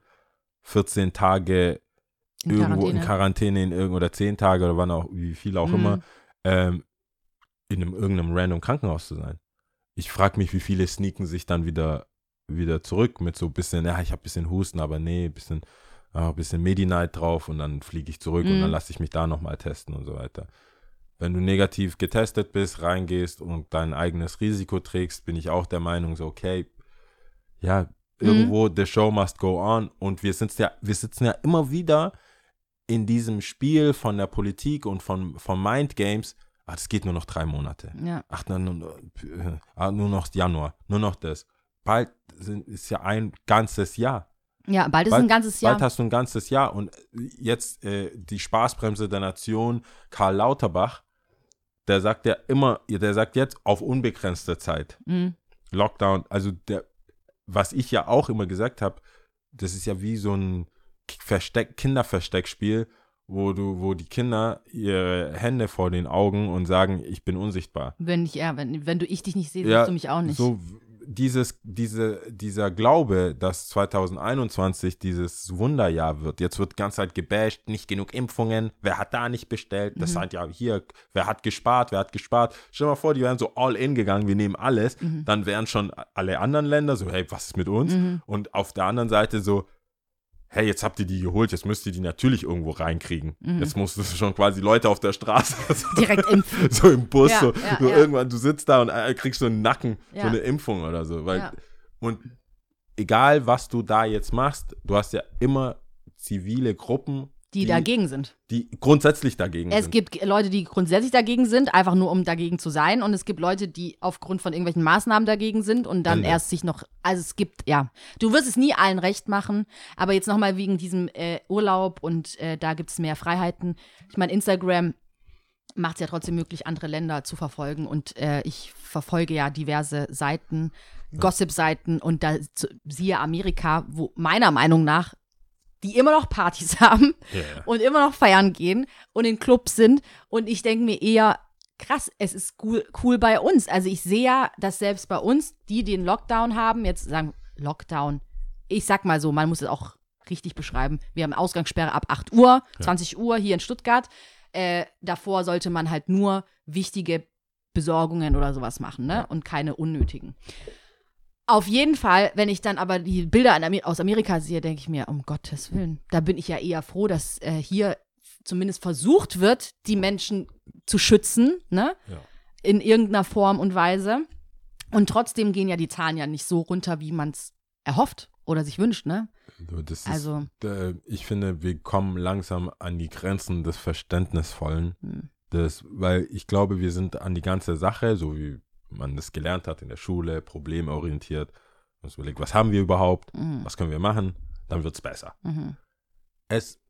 14 Tage
In
irgendwo in
Quarantäne.
Quarantäne in irgend oder 10 Tage oder wann auch, wie viel auch
Mhm.
immer, ähm, in einem, irgendeinem random Krankenhaus zu sein. Ich frage mich, wie viele sneaken sich dann wieder, wieder zurück mit so ein bisschen, ja, ich habe ein bisschen Husten, aber nee, ein bisschen, ah, ein bisschen Medi-Night drauf und dann fliege ich zurück und
Mhm.
dann lasse ich mich da nochmal testen und so weiter. Wenn du negativ getestet bist, reingehst und dein eigenes Risiko trägst, bin ich auch der Meinung, so, okay, ja,
Mhm.
irgendwo, the show must go on. Und wir sitzen ja, wir sitzen ja immer wieder in diesem Spiel von der Politik und von, von Mind Games. Ah, das geht nur noch drei Monate.
Ja.
Ach, dann nur, äh, ah, nur noch Januar, nur noch das. Bald sind, ist ja ein ganzes Jahr.
ja, bald ist
Bald-
ein ganzes Jahr.
Bald hast du ein ganzes Jahr und jetzt äh, die Spaßbremse der Nation, Karl Lauterbach, der sagt ja immer, der sagt jetzt auf unbegrenzte Zeit.
Mhm.
Lockdown, also der, was ich ja auch immer gesagt habe, das ist ja wie so ein Versteck, Kinderversteckspiel, wo du, wo die Kinder ihre Hände vor den Augen und sagen, ich bin unsichtbar.
Wenn ich, ja, wenn, wenn du ich dich nicht sehe,
Ja,
siehst du mich auch nicht.
So dieses, diese, dieser Glaube, dass 2021 dieses Wunderjahr wird. Jetzt wird die ganze Zeit gebasht, nicht genug Impfungen, wer hat da nicht bestellt? Das
Mhm.
seid ja hier, wer hat gespart, wer hat gespart? Stell dir mal vor, die wären so all in gegangen, wir nehmen alles,
Mhm.
dann wären schon alle anderen Länder so, hey, was ist mit uns?
Mhm.
Und auf der anderen Seite so, hey, jetzt habt ihr die geholt, jetzt müsst ihr die natürlich irgendwo reinkriegen.
Mhm.
Jetzt musstest du schon quasi Leute auf der Straße
Direkt impfen.
so im Bus,
Ja,
so,
ja,
so
ja.
irgendwann, du sitzt da und äh, kriegst so einen Nacken, so eine Impfung oder so. Weil. Und egal, was du da jetzt machst, du hast ja immer zivile Gruppen,
Die,
Die-
dagegen sind.
die grundsätzlich dagegen
Es
sind.
gibt Leute, die grundsätzlich dagegen sind, einfach nur um dagegen zu sein. Und es gibt Leute, die aufgrund von irgendwelchen Maßnahmen dagegen sind und dann
Ende.
erst sich noch. Also es gibt, ja. Du wirst es nie allen recht machen, aber jetzt nochmal wegen diesem äh, Urlaub und äh, da gibt es mehr Freiheiten. Ich meine, Instagram macht es ja trotzdem möglich, andere Länder zu verfolgen. Und äh, ich verfolge ja diverse Seiten, Gossip-Seiten und da siehe Amerika, wo meiner Meinung nach die immer noch Partys haben
Ja.
und immer noch feiern gehen und in Clubs sind. Und ich denke mir eher, krass, es ist cool, cool bei uns. Also ich sehe ja, dass selbst bei uns, die den Lockdown haben, jetzt sagen Lockdown, ich sag mal so, man muss es auch richtig beschreiben. Wir haben Ausgangssperre ab 8 Uhr, 20 Uhr hier in Stuttgart. Äh, davor sollte man halt nur wichtige Besorgungen oder sowas machen, ne? Und keine unnötigen. Auf jeden Fall, wenn ich dann aber die Bilder aus Amerika sehe, denke ich mir, um Gottes Willen, da bin ich ja eher froh, dass äh, hier zumindest versucht wird, die Menschen zu schützen, ne?
Ja.
In irgendeiner Form und Weise. Und trotzdem gehen ja die Zahlen ja nicht so runter, wie man es erhofft oder sich wünscht, ne?
Ist,
Also,
äh, ich finde, wir kommen langsam an die Grenzen des Verständnisvollen.
hm,
Das, weil ich glaube, wir sind an die ganze Sache, so wie man das gelernt hat in der Schule, problemorientiert. Uns überlegt, was haben wir überhaupt?
mhm,
Was können wir machen? Dann wird es besser.
mhm,
Es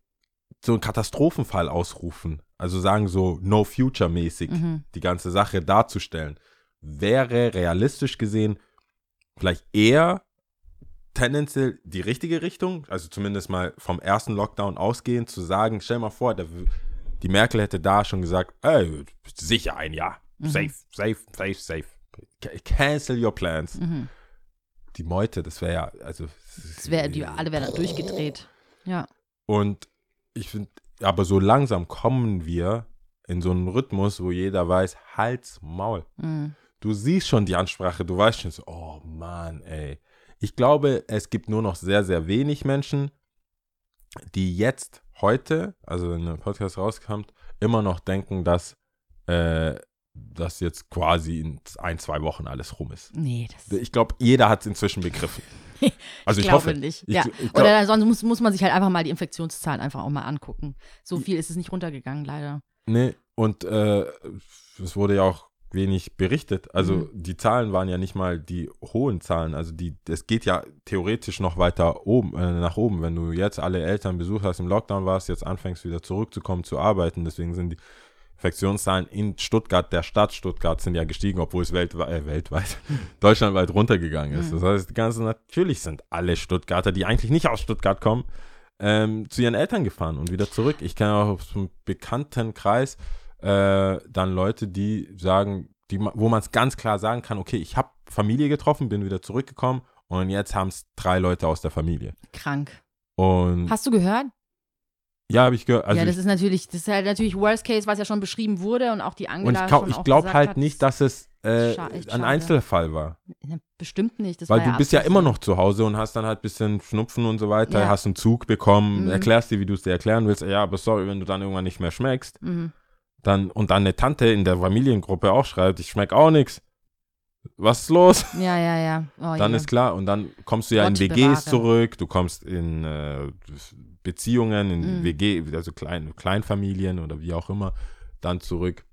so einen Katastrophenfall ausrufen. Also sagen so No Future mäßig
Mhm.
die ganze Sache darzustellen, wäre realistisch gesehen vielleicht eher tendenziell die richtige Richtung, also zumindest mal vom ersten Lockdown ausgehend zu sagen, stell mal vor, der, die Merkel hätte da schon gesagt, ey, sicher ein Jahr,
Mhm.
safe, safe, safe, safe, cancel your plans.
Mhm.
Die Meute, das wäre ja, also
Das wär, die, alle wären da durchgedreht. Ja.
Und ich finde, aber so langsam kommen wir in so einen Rhythmus, wo jeder weiß, Hals, Maul.
Mhm.
Du siehst schon die Ansprache, du weißt schon so, oh Mann, ey. Ich glaube, es gibt nur noch sehr, sehr wenig Menschen, die jetzt, heute, also wenn der Podcast rauskommt, immer noch denken, dass, äh, dass jetzt quasi in ein, zwei Wochen alles rum ist.
Nee, das
Ich glaube, jeder hat es inzwischen begriffen. Also ich,
ich glaube
hoffe.
nicht.
Ich,
ja.
ich glaub,
Oder sonst muss, muss man sich halt einfach mal die Infektionszahlen einfach auch mal angucken. So viel ist es nicht runtergegangen, leider.
Nee, und äh, es wurde ja auch wenig berichtet. Also
Mhm.
die Zahlen waren ja nicht mal die hohen Zahlen. Also die, es geht ja theoretisch noch weiter oben, äh, nach oben. Wenn du jetzt alle Eltern besucht hast, im Lockdown warst, jetzt anfängst wieder zurückzukommen zu arbeiten. Deswegen sind die Infektionszahlen in Stuttgart, der Stadt Stuttgart, sind ja gestiegen, obwohl es weltweit, äh, weltweit deutschlandweit runtergegangen ist.
Mhm.
Das heißt, die ganzen, natürlich sind alle Stuttgarter, die eigentlich nicht aus Stuttgart kommen, ähm, zu ihren Eltern gefahren und wieder zurück. Ich kenne auch aus einem bekannten Kreis äh, dann Leute, die sagen, die, wo man es ganz klar sagen kann, okay, ich habe Familie getroffen, bin wieder zurückgekommen und jetzt haben es drei Leute aus der Familie.
Krank.
Und
Hast du gehört?
Ja, habe ich gehört. Also
ja, das ist natürlich, das ist halt natürlich Worst Case, was ja schon beschrieben wurde und auch die
und
Angela
ich, glaub- ich glaube halt
hat,
nicht, dass es äh, ein. Einzelfall war.
Bestimmt nicht. Das
Weil du
ja
bist ja immer noch zu Hause und hast dann halt ein bisschen Schnupfen und so weiter,
Ja.
hast einen Zug bekommen,
Mhm.
erklärst dir, wie du es dir erklären willst. Ja, aber sorry, wenn du dann irgendwann nicht mehr schmeckst,
Mhm.
dann und dann eine Tante in der Familiengruppe auch schreibt, ich schmeck auch nichts. Was ist los?
Ja, ja, ja. Oh,
Dann
je.
ist klar und dann kommst du ja in
Gott
WGs
bewahre.
zurück, du kommst in äh, Beziehungen, in
Mhm.
WG, also Klein, Kleinfamilien oder wie auch immer, dann zurück.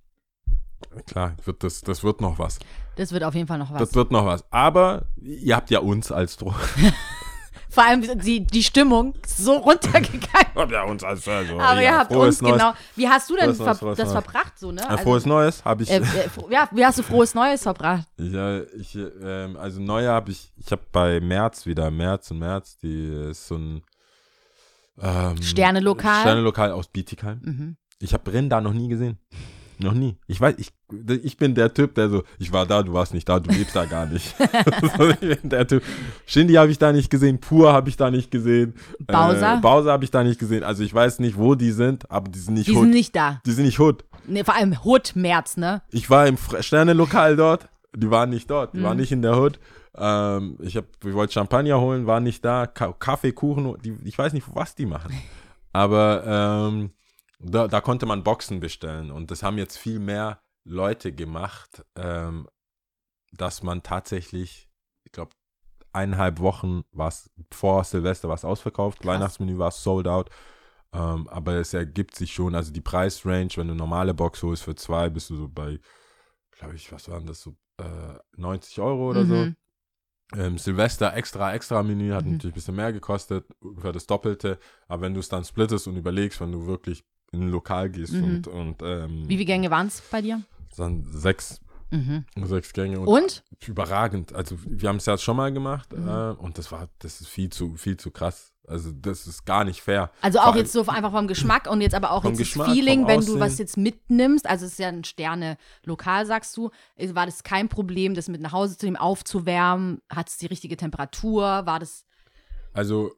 Klar, wird das, das wird noch was.
Das wird auf jeden Fall noch was.
Das wird noch was. Aber ihr habt ja uns als Druck.
Vor allem die, die Stimmung so runtergegangen.
habt ja uns als also,
Aber
ja,
ihr habt
frohes
uns
Neues.
genau. Wie hast du denn
Neues,
ver
frohes
das
Neues.
verbracht so, ne?
Ein frohes Neues habe ich.
äh, äh, ja, wie hast du frohes Neues verbracht?
Ja, ich, ähm, also Neujahr habe ich, ich habe bei März wieder, März und März, die ist so ein ähm,
Sternelokal?
Sternelokal aus Bietigheim.
Mhm.
Ich habe Brenn da noch nie gesehen. Noch nie. Ich weiß, ich, ich bin der Typ, der so, ich war da, du warst nicht da, du lebst da gar nicht. Ich bin der Typ. Shindy habe ich da nicht gesehen, Pur habe ich da nicht gesehen.
Bowser?
Äh, Bowser habe ich da nicht gesehen. Also ich weiß nicht, wo die sind, aber die sind nicht
Die
Hood.
sind nicht da.
die sind nicht Hood.
Nee, vor allem Hood März, ne?
Ich war im Sternelokal dort. Die waren nicht dort. Die
Mhm.
waren nicht in der Hood. Ähm, ich, hab, ich wollte Champagner holen, war nicht da. Ka Kaffee, Kuchen, die, ich weiß nicht, was die machen. Aber ähm, da, da konnte man Boxen bestellen. Und das haben jetzt viel mehr Leute gemacht, ähm, dass man tatsächlich, ich glaube, eineinhalb Wochen war es vor Silvester was ausverkauft.
Krass.
Weihnachtsmenü war sold out. Ähm, aber es ergibt sich schon, also die Preisrange, wenn du normale Box holst für zwei, bist du so bei, glaube ich, was waren das, so äh, 90 Euro oder so.
Mhm.
Ähm, Silvester extra, extra Menü hat
Mhm.
natürlich ein bisschen mehr gekostet, ungefähr das Doppelte. Aber wenn du es dann splittest und überlegst, wenn du wirklich in ein Lokal gehst
Mhm.
und, und ähm,
Wie viele Gänge waren es bei dir?
dann sechs,
Mhm.
sechs Gänge und,
Und?
überragend. Also wir haben es ja schon mal gemacht
Mhm.
äh, und das war, das ist viel zu, viel zu krass. Also das ist gar nicht fair.
Also
Vor
auch
allem-
jetzt so einfach vom Geschmack und jetzt aber auch
Vom
jetzt
Geschmack,
das Feeling, wenn du
Aussehen.
was jetzt mitnimmst, also es ist ja ein Sterne-Lokal, sagst du, war das kein Problem, das mit nach Hause zu nehmen, aufzuwärmen? Hat es die richtige Temperatur? War das,
Also,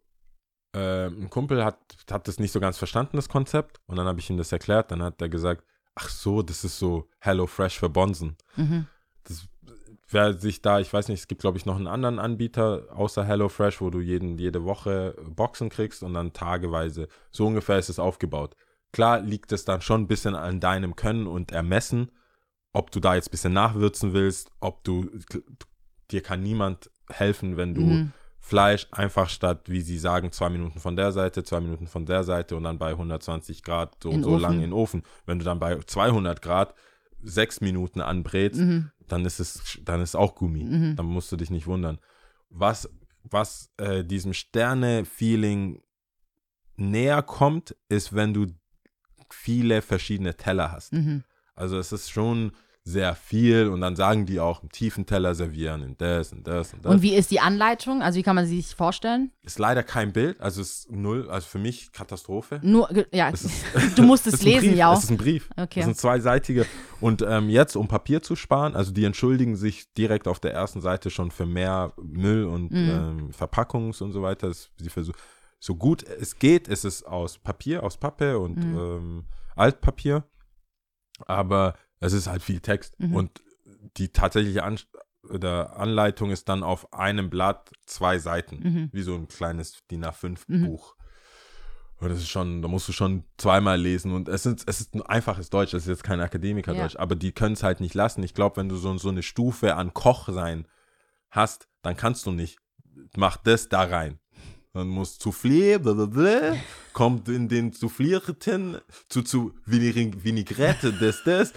äh, ein Kumpel hat, hat das nicht so ganz verstanden, das Konzept. Und dann habe ich ihm das erklärt. Dann hat er gesagt, ach so, das ist so Hello Fresh für Bonzen.
mhm.
Das, wer sich da, ich weiß nicht, es gibt, glaube ich, noch einen anderen Anbieter außer Hello Fresh, wo du jeden, jede Woche Boxen kriegst und dann tageweise. So ungefähr ist es aufgebaut. Klar liegt es dann schon ein bisschen an deinem Können und Ermessen, ob du da jetzt ein bisschen nachwürzen willst, ob du, dir kann niemand helfen, wenn du
Mhm.
Fleisch einfach statt, wie sie sagen, zwei Minuten von der Seite, zwei Minuten von der Seite und dann bei 120 Grad so
In
und so
Ofen.
lang in den Ofen. Wenn du dann bei 200 Grad sechs Minuten anbrätst,
Mhm.
dann ist es, dann ist auch Gummi.
Mhm.
Dann musst du dich nicht wundern. Was, was äh, diesem Sterne-Feeling näher kommt, ist, wenn du viele verschiedene Teller hast.
Mhm.
Also es ist schon sehr viel und dann sagen die auch, einen tiefen Teller servieren und das und das und das.
Und wie ist die Anleitung? Also wie kann man sie sich vorstellen?
ist leider kein Bild, also es ist null, also für mich Katastrophe.
Nur, ja,
ist,
du musst es lesen,
Brief,
ja.
Es ist ein Brief.
Okay.
Es sind zweiseitige. Und ähm, jetzt, um Papier zu sparen, also die entschuldigen sich direkt auf der ersten Seite schon für mehr Müll und
Mhm.
ähm, Verpackungs und so weiter. Sie versuchen, so gut es geht, ist es aus Papier, aus Pappe und
Mhm.
ähm, Altpapier. Aber es ist halt viel Text.
Mhm.
Und die tatsächliche An Anleitung ist dann auf einem Blatt zwei Seiten.
Mhm.
Wie so ein kleines DIN
Mhm.
A5-Buch. Und das ist schon, da musst du schon zweimal lesen. Und es ist, es ist ein einfaches Deutsch, es ist jetzt kein Akademikerdeutsch,
Ja.
aber die können es halt nicht lassen. Ich glaube, wenn du so, so eine Stufe an Koch sein hast, dann kannst du nicht, mach das da rein. Dann muss Soufflé, blablabla, kommt in den Soufflierten zu, zu Vinaigrette, das, das.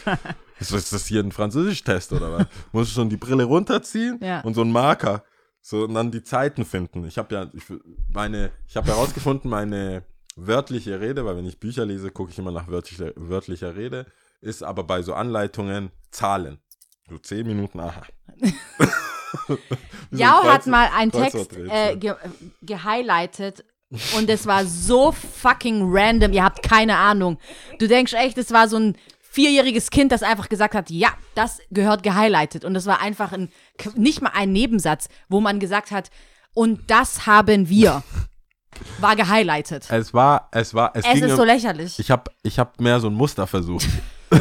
Ist das hier ein Französisch-Test oder was? Muss schon die Brille runterziehen
Ja.
und so einen Marker. So, und dann die Zeiten finden. Ich habe ja, ich, meine, ich habe herausgefunden, meine wörtliche Rede, weil wenn ich Bücher lese, gucke ich immer nach wörtlicher, wörtlicher Rede, ist aber bei so Anleitungen Zahlen. So zehn Minuten, aha.
Jao hat mal einen Text äh, ge gehighlightet und es war so fucking random. Ihr habt keine Ahnung. Du denkst echt, es war so ein vierjähriges Kind, das einfach gesagt hat, ja, das gehört gehighlightet. Und das war einfach ein, nicht mal ein Nebensatz, wo man gesagt hat, und das haben wir. War gehighlightet.
Es war, es war, es,
Es
ging
ist
um-
so lächerlich.
Ich habe ich hab mehr so ein Muster versucht.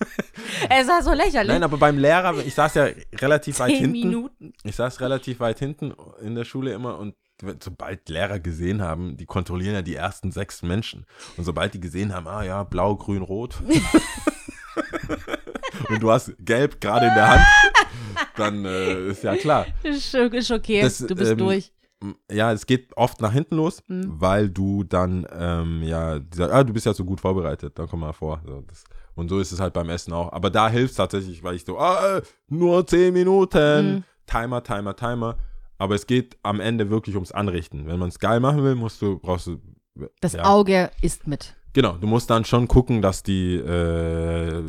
Es war so lächerlich.
Nein, aber beim Lehrer, ich saß ja relativ weit
Zehn
hinten.
Minuten.
Ich saß relativ weit hinten in der Schule immer und sobald Lehrer gesehen haben, die kontrollieren ja die ersten sechs Menschen. Und sobald die gesehen haben, ah ja, blau, grün, rot. und du hast gelb gerade in der Hand, dann äh, ist ja klar.
Ist, ist okay.
Das,
du bist
ähm,
durch.
Ja, es geht oft nach hinten los,
Mhm.
weil du dann, ähm, ja, dieser, ah, du bist ja so gut vorbereitet, dann komm mal vor. So, das, und so ist es halt beim Essen auch. Aber da hilft es tatsächlich, weil ich so, ah, äh, nur 10 Minuten,
Mhm.
Timer, Timer, Timer. Aber es geht am Ende wirklich ums Anrichten. Wenn man es geil machen will, musst du, brauchst du.
Das
ja.
Auge ist mit.
Genau, du musst dann schon gucken, dass die, äh,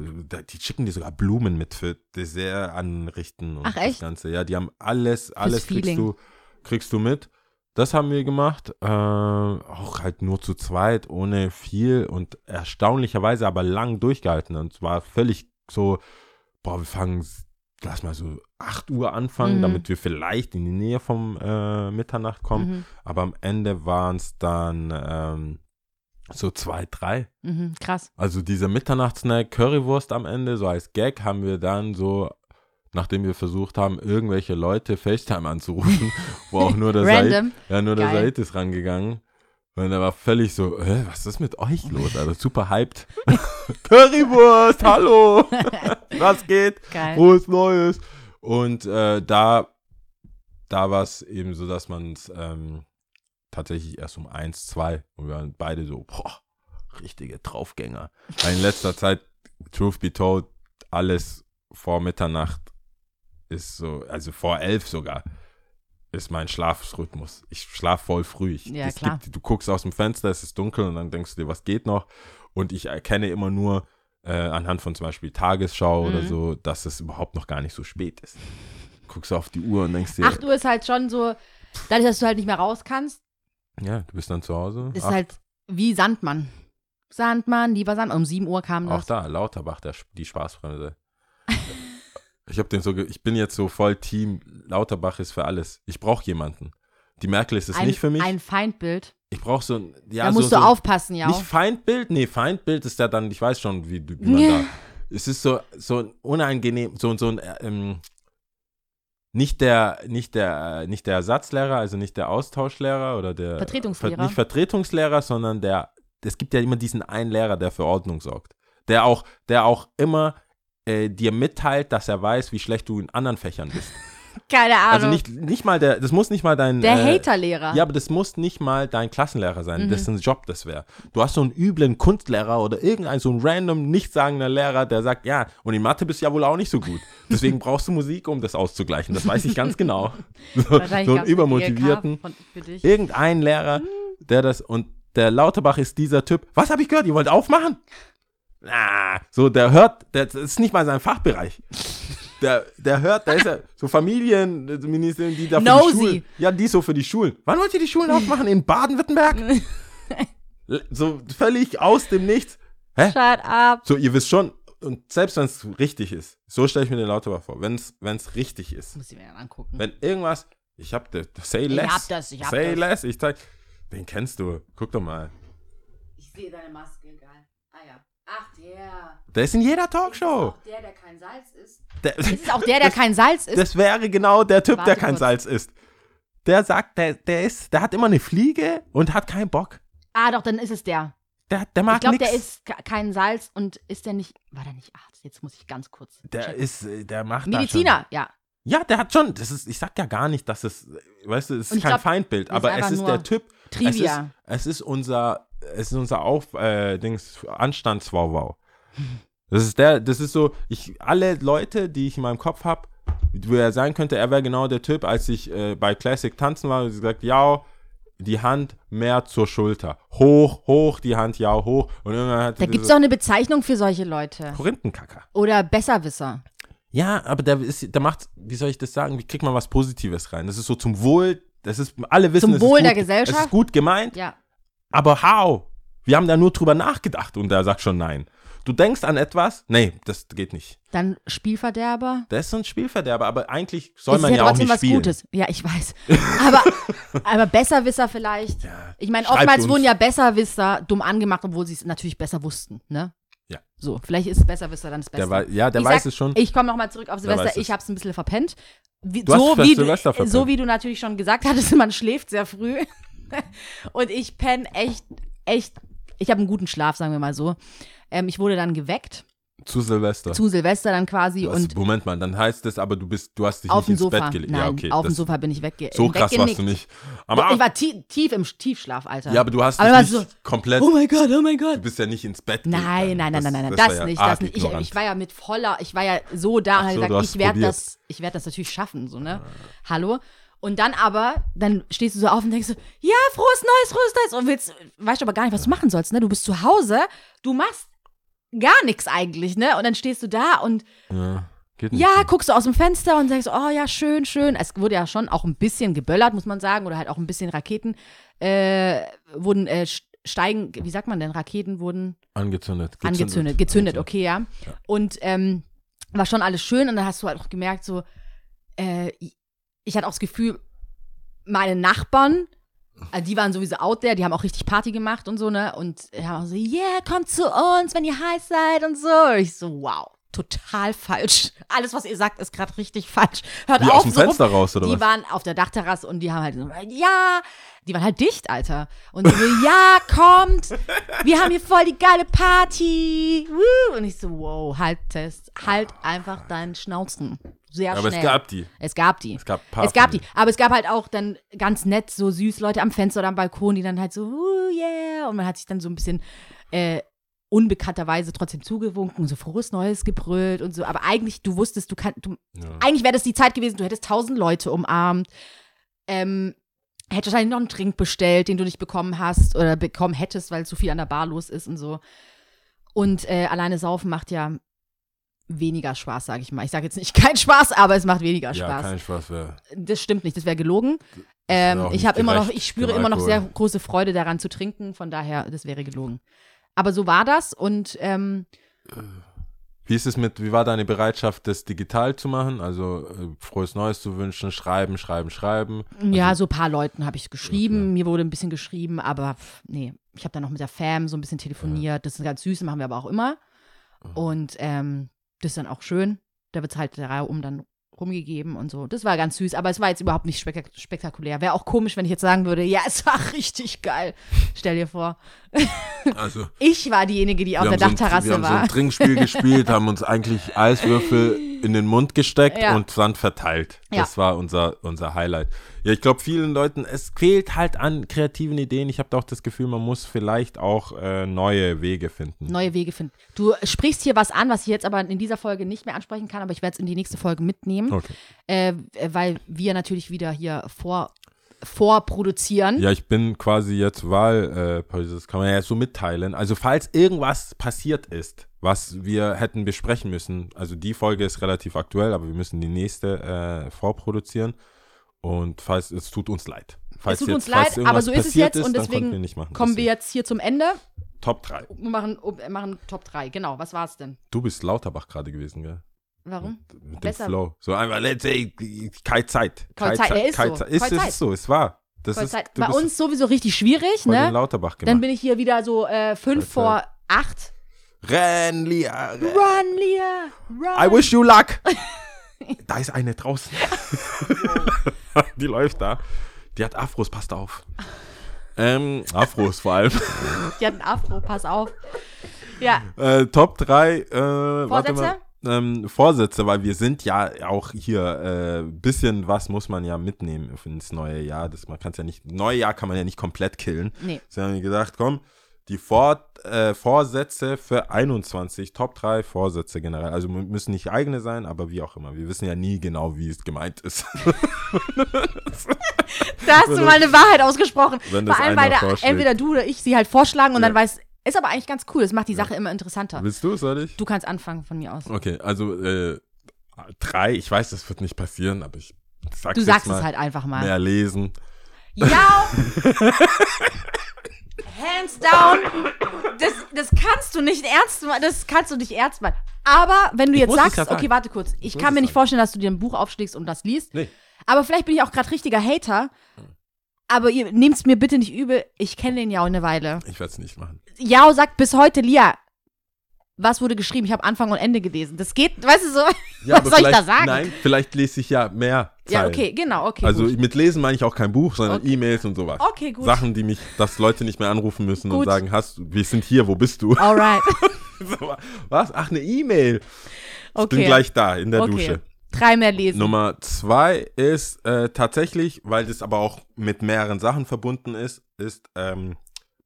die schicken dir sogar Blumen mit für Dessert anrichten und
Ach, echt?
das Ganze. Ja, die haben alles, alles kriegst du, kriegst du mit. Das haben wir gemacht, äh, auch halt nur zu zweit, ohne viel und erstaunlicherweise aber lang durchgehalten. Und zwar völlig so, boah, wir fangen, lass mal so 8 Uhr anfangen,
Mhm.
damit wir vielleicht in die Nähe vom äh, Mitternacht kommen.
Mhm.
Aber am Ende waren es dann ähm, so zwei, drei.
Mhm. Krass.
Also dieser Mitternachtssnack Currywurst am Ende, so als Gag, haben wir dann so, nachdem wir versucht haben, irgendwelche Leute FaceTime anzurufen, wo auch nur der Said,
Random.
ja, nur der. Said ist rangegangen. Und er war völlig so, Hä, was ist mit euch los? Also super hyped. Currywurst, hallo! was geht?
Geil.
Frohes Neues! Und äh, da, da war es eben so, dass man es ähm, tatsächlich erst um eins, zwei und wir waren beide so, boah, richtige Draufgänger. Weil in letzter Zeit, truth be told, alles vor Mitternacht ist so, also vor elf sogar, ist mein Schlafrhythmus. Ich schlafe voll früh. Ich,
Ja, klar.
Gibt, du guckst aus dem Fenster, es ist dunkel und dann denkst du dir, was geht noch? Und ich erkenne immer nur äh, anhand von zum Beispiel Tagesschau oder
Mhm.
so, dass es überhaupt noch gar nicht so spät ist. Guckst du auf die Uhr und denkst dir,
8 Uhr ist halt schon so, dadurch, dass du halt nicht mehr raus kannst,
ja, du bist dann zu Hause.
ist
Ach,
halt wie Sandmann. Sandmann, lieber Sandmann. Um 7 Uhr kam
Auch
das.
da, Lauterbach, der, die Spaßbremse. Ich habe den so, ich bin jetzt so voll Team, Lauterbach ist für alles. Ich brauche jemanden. Die Merkel ist es
ein,
nicht für mich.
Ein Feindbild.
ich brauche so ein, ja,
da
so,
musst
so
du aufpassen, ja.
Nicht Feindbild, nee, Feindbild ist ja dann, ich weiß schon, wie, du- wie man da. Es ist so, so ein unangenehm, so, so ein, ähm, nicht der, nicht der, äh, nicht der Ersatzlehrer, also nicht der Austauschlehrer oder der
Vertretungslehrer.
Ver, nicht Vertretungslehrer, sondern der, es gibt ja immer diesen einen Lehrer, der für Ordnung sorgt. Der auch, der auch immer äh, dir mitteilt, dass er weiß, wie schlecht du in anderen Fächern bist.
Keine Ahnung.
Also nicht, nicht mal der, das muss nicht mal dein
der
äh,
Haterlehrer.
ja, aber das muss nicht mal dein Klassenlehrer sein,
Mhm.
dessen Job das wäre. Du hast so einen üblen Kunstlehrer oder irgendein so ein random, nichtssagender Lehrer, der sagt, ja, und in Mathe bist du ja wohl auch nicht so gut. Deswegen brauchst du Musik, um das auszugleichen. Das weiß ich ganz genau. So, so einen übermotivierten. Irgendein Lehrer, der das, und der Lauterbach ist dieser Typ, was habe ich gehört, ihr wollt aufmachen? Na, so, der hört, das ist nicht mal sein Fachbereich. Der, der hört, da ist ja so Familienministerin, die da für
Nosy.
die Schulen, ja, die so für die Schulen. Wann wollt ihr die Schulen aufmachen? In Baden-Württemberg? so völlig aus dem Nichts. Hä?
Shut up.
So, ihr wisst schon, und selbst wenn es richtig ist, so stelle ich mir den Lauterbach vor, wenn es richtig ist,
Muss ich mir dann angucken.
wenn irgendwas, ich hab das, say less,
hab das, ich hab
say
das.
less, ich zeig, den kennst du, guck doch mal.
Ich sehe deine Maske, geil. Ah ja. Ach, der.
Der ist in jeder
Ist
Talkshow.
auch der, der kein Salz ist.
Der,
Ist es auch der, der kein Salz ist?
das wäre genau der Typ,
Warte
der kein
kurz.
Salz isst. Der sagt, der, der ist, der hat immer eine Fliege und hat keinen Bock.
ah, doch, dann ist es der.
Der, der mag
Ich glaube, der ist ke- kein Salz und ist der nicht. War der nicht Arzt? Jetzt muss ich ganz kurz.
Der
checken.
ist, äh, der macht
Mediziner, ja.
Ja, der hat schon, das ist, ich sag ja gar nicht, dass es, weißt du, es ist kein
glaub,
Feindbild,
das
aber
ist
es ist der Typ,
Trivia.
Es ist, es ist unser, es ist unser Auf, äh, Dings, Anstandswauwau. Das ist der, das ist so, ich, alle Leute, die ich in meinem Kopf habe, wo er sein könnte, er wäre genau der Typ, als ich äh, bei Classic tanzen war, und sie gesagt, ja, die Hand mehr zur Schulter. Hoch, hoch, die Hand, ja, hoch. Und irgendwann hat
Da gibt es auch eine Bezeichnung für solche Leute.
Korinthenkacker.
Oder Besserwisser.
Ja, aber der ist, der macht, wie soll ich das sagen, wie kriegt man was Positives rein? Das ist so zum Wohl, das ist, alle wissen,
Zum Wohl der Gesellschaft?
Es ist gut gemeint,
Ja.
Aber how? Wir haben da nur drüber nachgedacht und der sagt schon nein. Du denkst an etwas? Nee, das geht nicht.
Dann Spielverderber.
Der ist ein Spielverderber, aber eigentlich soll
ist
man ja, auch
trotzdem
nicht
was
spielen.
Gutes. Ja, ich weiß. Aber, aber Besserwisser vielleicht. ich meine, oftmals
uns.
wurden ja Besserwisser dumm angemacht, obwohl sie es natürlich besser wussten, ne?
Ja.
So, vielleicht ist Besserwisser dann das Beste.
Der wei- ja, der
ich
weiß
sag,
es schon.
Ich komme nochmal zurück auf Silvester.
es.
Ich habe es ein bisschen verpennt. Wie, so,
das
wie du,
verpennt.
so wie du natürlich schon gesagt hattest, man schläft sehr früh. Und ich penne echt, echt. Ich habe einen guten Schlaf, sagen wir mal so. Ähm, ich wurde dann geweckt,
Zu Silvester.
zu Silvester dann quasi.
Was,
und
Moment mal, dann heißt es aber, du bist, du hast dich
auf
nicht ins
Sofa.
Bett gelegt.
Nein,
ja, okay.
auf dem
das-
Sofa bin ich wegge
So krass warst du nicht. Aber,
ich war tie tief im Tiefschlaf, Alter.
ja, aber du hast
Aber
dich
so,
komplett,
Oh mein Gott, oh mein
du
Gott.
bist ja nicht ins Bett
Nein,
gegangen.
nein, nein, nein, nein, nein,
war
das,
ja
nicht, das nicht. Ich, ich war ja mit voller, ich war ja so da und
so, du
gesagt, ich werde das, ich werde das natürlich schaffen, so, ne? Hallo? Und dann aber, dann stehst du so auf und denkst so, ja, frohes Neues, frohes Neues. Und willst, weißt aber gar nicht, was du machen sollst, ne? Du bist zu Hause, du machst gar nichts eigentlich, ne? Und dann stehst du da und
Ja, geht nicht.
ja, guckst du aus dem Fenster und denkst, oh ja, schön, schön. Es wurde ja schon auch ein bisschen geböllert, muss man sagen, oder halt auch ein bisschen Raketen äh, wurden äh, st- steigen, wie sagt man denn, Raketen wurden
Angezündet.
angezündet, gezündet, okay, ja. Und ähm, war schon alles schön und dann hast du halt auch gemerkt, so, äh, ich hatte auch das Gefühl, meine Nachbarn, also die waren sowieso out there, die haben auch richtig Party gemacht und so, ne? Und haben auch so, yeah, kommt zu uns, wenn ihr heiß seid und so. Und ich so, wow, total falsch. Alles, was ihr sagt, ist gerade richtig falsch. Hört
Wie
auf,
aus dem
so rum-
Fenster raus, oder
die
was?
waren auf der Dachterrasse und die haben halt so, ja, die waren halt dicht, Alter. Und die so, ja, kommt, wir haben hier voll die geile Party. Woo. Und ich so, wow, halt Test, halt einfach deinen Schnauzen. Sehr
Aber
schnell.
es gab die.
Es gab die.
Es gab ein paar
Es gab die. Aber es gab halt auch dann ganz nett so süß Leute am Fenster oder am Balkon, die dann halt so, uh, yeah. Und man hat sich dann so ein bisschen äh, unbekannterweise trotzdem zugewunken und so frohes Neues gebrüllt und so. Aber eigentlich, du wusstest, du kannst, du,
Ja.
eigentlich wäre das die Zeit gewesen, du hättest tausend Leute umarmt. Ähm, hättest wahrscheinlich noch einen Trink bestellt, den du nicht bekommen hast oder bekommen hättest, weil so viel an der Bar los ist und so. Und äh, alleine saufen macht ja weniger Spaß, sage ich mal. Ich sage jetzt nicht kein Spaß, aber es macht weniger
Ja,
Spaß.
kein Spaß mehr.
Das stimmt nicht, das wäre gelogen. Ähm, ich habe immer noch, ich spüre immer noch sehr große Freude daran zu trinken, von daher, das wäre gelogen. Aber so war das und ähm,
Wie ist es mit, wie war deine Bereitschaft, das digital zu machen? Also äh, frohes Neues zu wünschen, schreiben, schreiben, schreiben.
ja, so ein paar Leuten habe ich geschrieben,
Also Okay.
mir wurde ein bisschen geschrieben, aber pff, nee, ich habe dann noch mit der Fam so ein bisschen telefoniert, das ist ganz süß, machen wir aber auch immer. Und ähm, das ist dann auch schön, da wird es halt der Reihe um dann rumgegeben und so. Das war ganz süß, aber es war jetzt überhaupt nicht spektak spektakulär. Wäre auch komisch, wenn ich jetzt sagen würde, ja, es war richtig geil. Stell dir vor,
Also
ich war diejenige, die auf der
haben, so ein,
Dachterrasse
wir haben so
war.
ein Trinkspiel gespielt, haben uns eigentlich Eiswürfel in den Mund gesteckt
Ja.
und Sand verteilt.
Ja.
Das war unser, unser Highlight. Ja, ich glaube, vielen Leuten, es fehlt halt an kreativen Ideen. Ich habe auch das Gefühl, man muss vielleicht auch äh, neue Wege finden.
neue Wege finden. Du sprichst hier was an, was ich jetzt aber in dieser Folge nicht mehr ansprechen kann, aber ich werde es in die nächste Folge mitnehmen,
Okay.
äh, weil wir natürlich wieder hier vor vorproduzieren.
Ja, ich bin quasi jetzt Wahl, äh, das kann man ja so mitteilen. Also falls irgendwas passiert ist, was wir hätten besprechen müssen, also die Folge ist relativ aktuell, aber wir müssen die nächste äh, vorproduzieren. Und falls es tut uns leid. Falls
es tut uns leid, aber so ist es jetzt und
dann konnten
deswegen
wir machen.
kommen wir jetzt hier zum Ende.
Top 3.
Wir machen, wir machen Top 3. Genau, was war's denn?
Du bist Lauterbach gerade gewesen, gell?
Warum?
Mit dem. Flow. So einfach, let's say, keine Zeit.
Keine Zeit. Er ist so.
Ist,
Keine
ist
Zeit.
so, es war. Das ist,
Zeit. Bei uns sowieso richtig schwierig, ne?
Lauterbach gemacht.
Dann bin ich hier wieder so äh, fünf
Voll
vor acht.
Renn, Lia, renn.
Run, Lia, run.
I wish you luck. da ist eine draußen. die läuft da. Die hat Afros, passt auf. Ähm, Afros vor allem.
Die hat einen Afro, pass auf. Ja,
äh, Top 3 äh,
Vorsätze?
Ähm, Vorsätze, weil wir sind ja auch hier, äh, bisschen was muss man ja mitnehmen ins neue Jahr. Das, man kann ja nicht, neue Jahr kann man ja nicht komplett killen.
nee.
Sie haben mir gesagt, komm, die Vor äh, Vorsätze für 21, Top 3 Vorsätze generell. Also mü- müssen nicht eigene sein, aber wie auch immer. Wir wissen ja nie genau, wie es gemeint ist.
Da hast du mal eine Wahrheit ausgesprochen. Vor allem, weil da entweder du oder ich sie halt vorschlagen und
Ja.
dann weiß, ist aber eigentlich ganz cool. Das macht die Sache immer interessanter.
Willst du, soll ich?
Du kannst anfangen von mir aus.
Okay, also äh, drei, ich weiß, das wird nicht passieren, aber ich sag's
Du
jetzt
sagst
mal.
es halt einfach mal.
Mehr lesen.
Ja! Hands down! Das, das kannst du nicht ernst machen. Das kannst du nicht ernst machen. Aber wenn du jetzt
muss es
sagst,
ja sagen.
okay, warte kurz, ich
muss
kann
es
mir nicht
sagen.
vorstellen, dass du dir ein Buch aufschlägst und das liest.
Nee.
Aber vielleicht bin ich auch gerade richtiger Hater. Aber ihr nehmt es mir bitte nicht übel. Ich kenne den Yao eine Weile.
Ich werde es nicht machen.
Yao sagt bis heute, Lia, was wurde geschrieben? Ich habe Anfang und Ende gelesen. Das geht, weißt du so?
Ja,
was soll ich da sagen?
Nein, vielleicht lese ich ja mehr.
Ja,
Zeilen.
okay, genau, okay.
Also
gut.
mit Lesen meine ich auch kein Buch, sondern
Okay.
E-Mails und sowas.
Okay, gut.
Sachen, die mich, dass Leute nicht mehr anrufen müssen und
Gut.
sagen, hast du, wir sind hier, wo bist du?
Alright.
So, Was? Ach, eine E-Mail. Ich
Okay.
bin gleich da in der
okay.
Dusche.
Drei mehr lesen.
Nummer zwei ist äh, tatsächlich, weil das aber auch mit mehreren Sachen verbunden ist, ist ähm,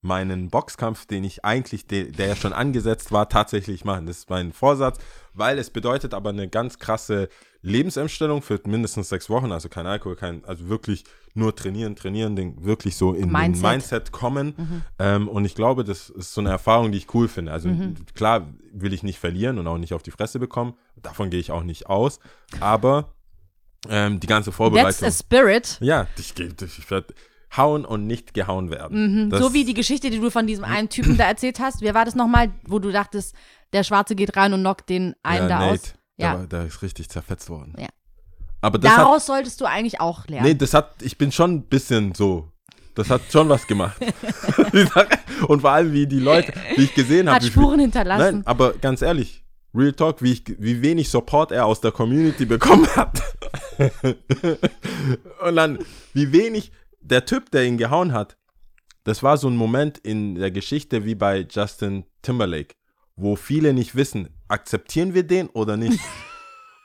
meinen Boxkampf, den ich eigentlich, de, der ja schon angesetzt war, tatsächlich machen. Das ist mein Vorsatz, weil es bedeutet aber eine ganz krasse Lebensumstellung für mindestens sechs Wochen, also kein Alkohol, kein, also wirklich nur trainieren, trainieren, den, wirklich so in
Mindset.
den Mindset kommen. Ähm, und ich glaube, das ist so eine Erfahrung, die ich cool finde. Also klar will ich nicht verlieren und auch nicht auf die Fresse bekommen. Davon gehe ich auch nicht aus. Aber ähm, die ganze
That's
Vorbereitung.
a spirit.
Ja, ich, geh- ich werde hauen und nicht gehauen werden.
Mhm. so wie die Geschichte, die du von diesem einen Typen da erzählt hast. Wer war das nochmal, wo du dachtest, der Schwarze geht rein und knockt den einen
ja,
da
Nate,
aus?
Der,
Ja.
der ist richtig zerfetzt worden.
Ja.
Aber das hat,
Daraus solltest du eigentlich auch lernen.
nee, das hat, ich bin schon ein bisschen so, das hat schon was gemacht. Und vor allem, wie die Leute, wie ich gesehen habe.
Hat
wie
Spuren hinterlassen.
Nein, aber ganz ehrlich, Real Talk, wie, ich, wie wenig Support er aus der Community bekommen hat. Und dann, wie wenig der Typ, der ihn gehauen hat, das war so ein Moment in der Geschichte wie bei Justin Timberlake, wo viele nicht wissen, akzeptieren wir den oder nicht.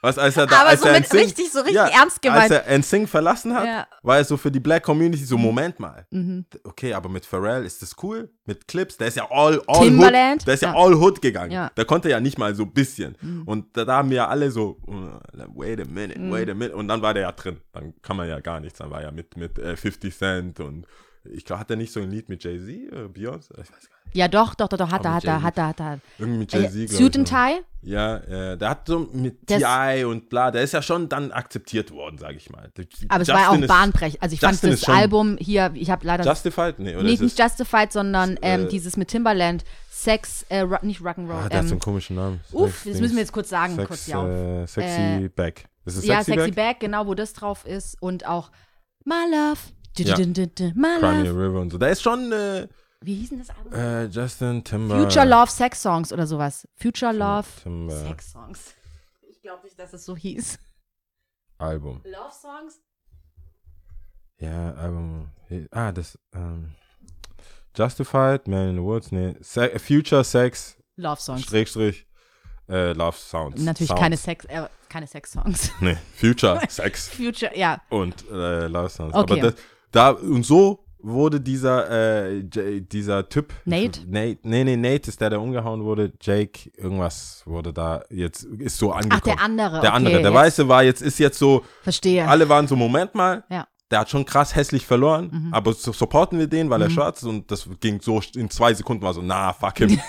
Was, als er da,
Aber
als
so
er
mit
NSYNC
richtig- so richtig ernst gemeint.
Als er NSYNC verlassen hat,
Ja.
war er so für die Black Community so, Moment mal.
Mhm.
Okay, aber mit Pharrell ist das cool? Mit Clips, der ist ja all, all
Timbaland?
Hood. Der ist ja,
Ja.
all Hood gegangen.
Ja. Mhm.
Der konnte ja nicht mal so ein bisschen. Und da, da haben wir ja alle so, uh, wait a minute,
Mhm.
wait a minute. Und dann war der ja drin. Dann kann man ja gar nichts. Dann war er ja mit, mit äh, 50 Cent und ich glaube, hat er nicht so ein Lied mit Jay-Z, äh, Beyoncé? Ich weiß gar nicht.
Ja, doch, doch, doch, doch, hat er, hat er, hat er, hat er.
Irgendwie mit
Äh,
Jay-Z, glaube
Suit and Tie?
Ja, äh, der hat so mit
Das-
T.I. und bla, der ist ja schon dann akzeptiert worden, sage ich mal.
Aber es war ja auch bahnbrechend. Also ich fand
Justin
das
ist schon-
Album hier, ich habe leider
Justified? Nee, oder
nee, nicht Justified, sondern ähm,
äh,
dieses mit Timbaland, Sex, äh, nicht Rock'n'Roll.
Ah, der hat so einen
ähm,
komischen Namen.
uff, das müssen wir jetzt kurz sagen,
Sex,
kurz ja.
äh, Sexy
Äh,
Back. Ist es
ja,
Sexy,
Sexy
Back?
Back, genau, wo das drauf ist. Und auch My Love.
Ja.
Love.
River und so. Da ist schon äh,
Wie hieß denn das Album?
äh, Justin Timber.
Future Love Sex Songs oder sowas. Future Love
Timber
Sex Songs. Ich glaube nicht, dass es so hieß.
Album.
Love Songs?
Ja, Album. Ah, das. Ähm, Justified, Man in the Woods, nee. Se Future Sex,
Love Songs.
Schrägstrich, äh, Love Sounds.
Natürlich
Sounds.
keine Sex, äh, keine Sex Songs.
Nee, Future Sex
Future, ja.
und äh, Love Sounds.
Okay.
Aber das, da, und so wurde dieser, äh, J, dieser Typ.
Nate?
Nate? Nee, nee, Nate ist der, der umgehauen wurde. Jake, irgendwas wurde da jetzt, ist so
Ach,
angekommen.
der andere.
Der
okay,
andere, der
jetzt
Weiße war jetzt, ist jetzt so,
Verstehe.
alle waren so, Moment mal,
Ja.
der hat schon krass hässlich verloren,
Mhm.
aber so supporten wir den, weil er
Mhm.
schwarz ist und das ging so in zwei Sekunden war so, na, fuck him.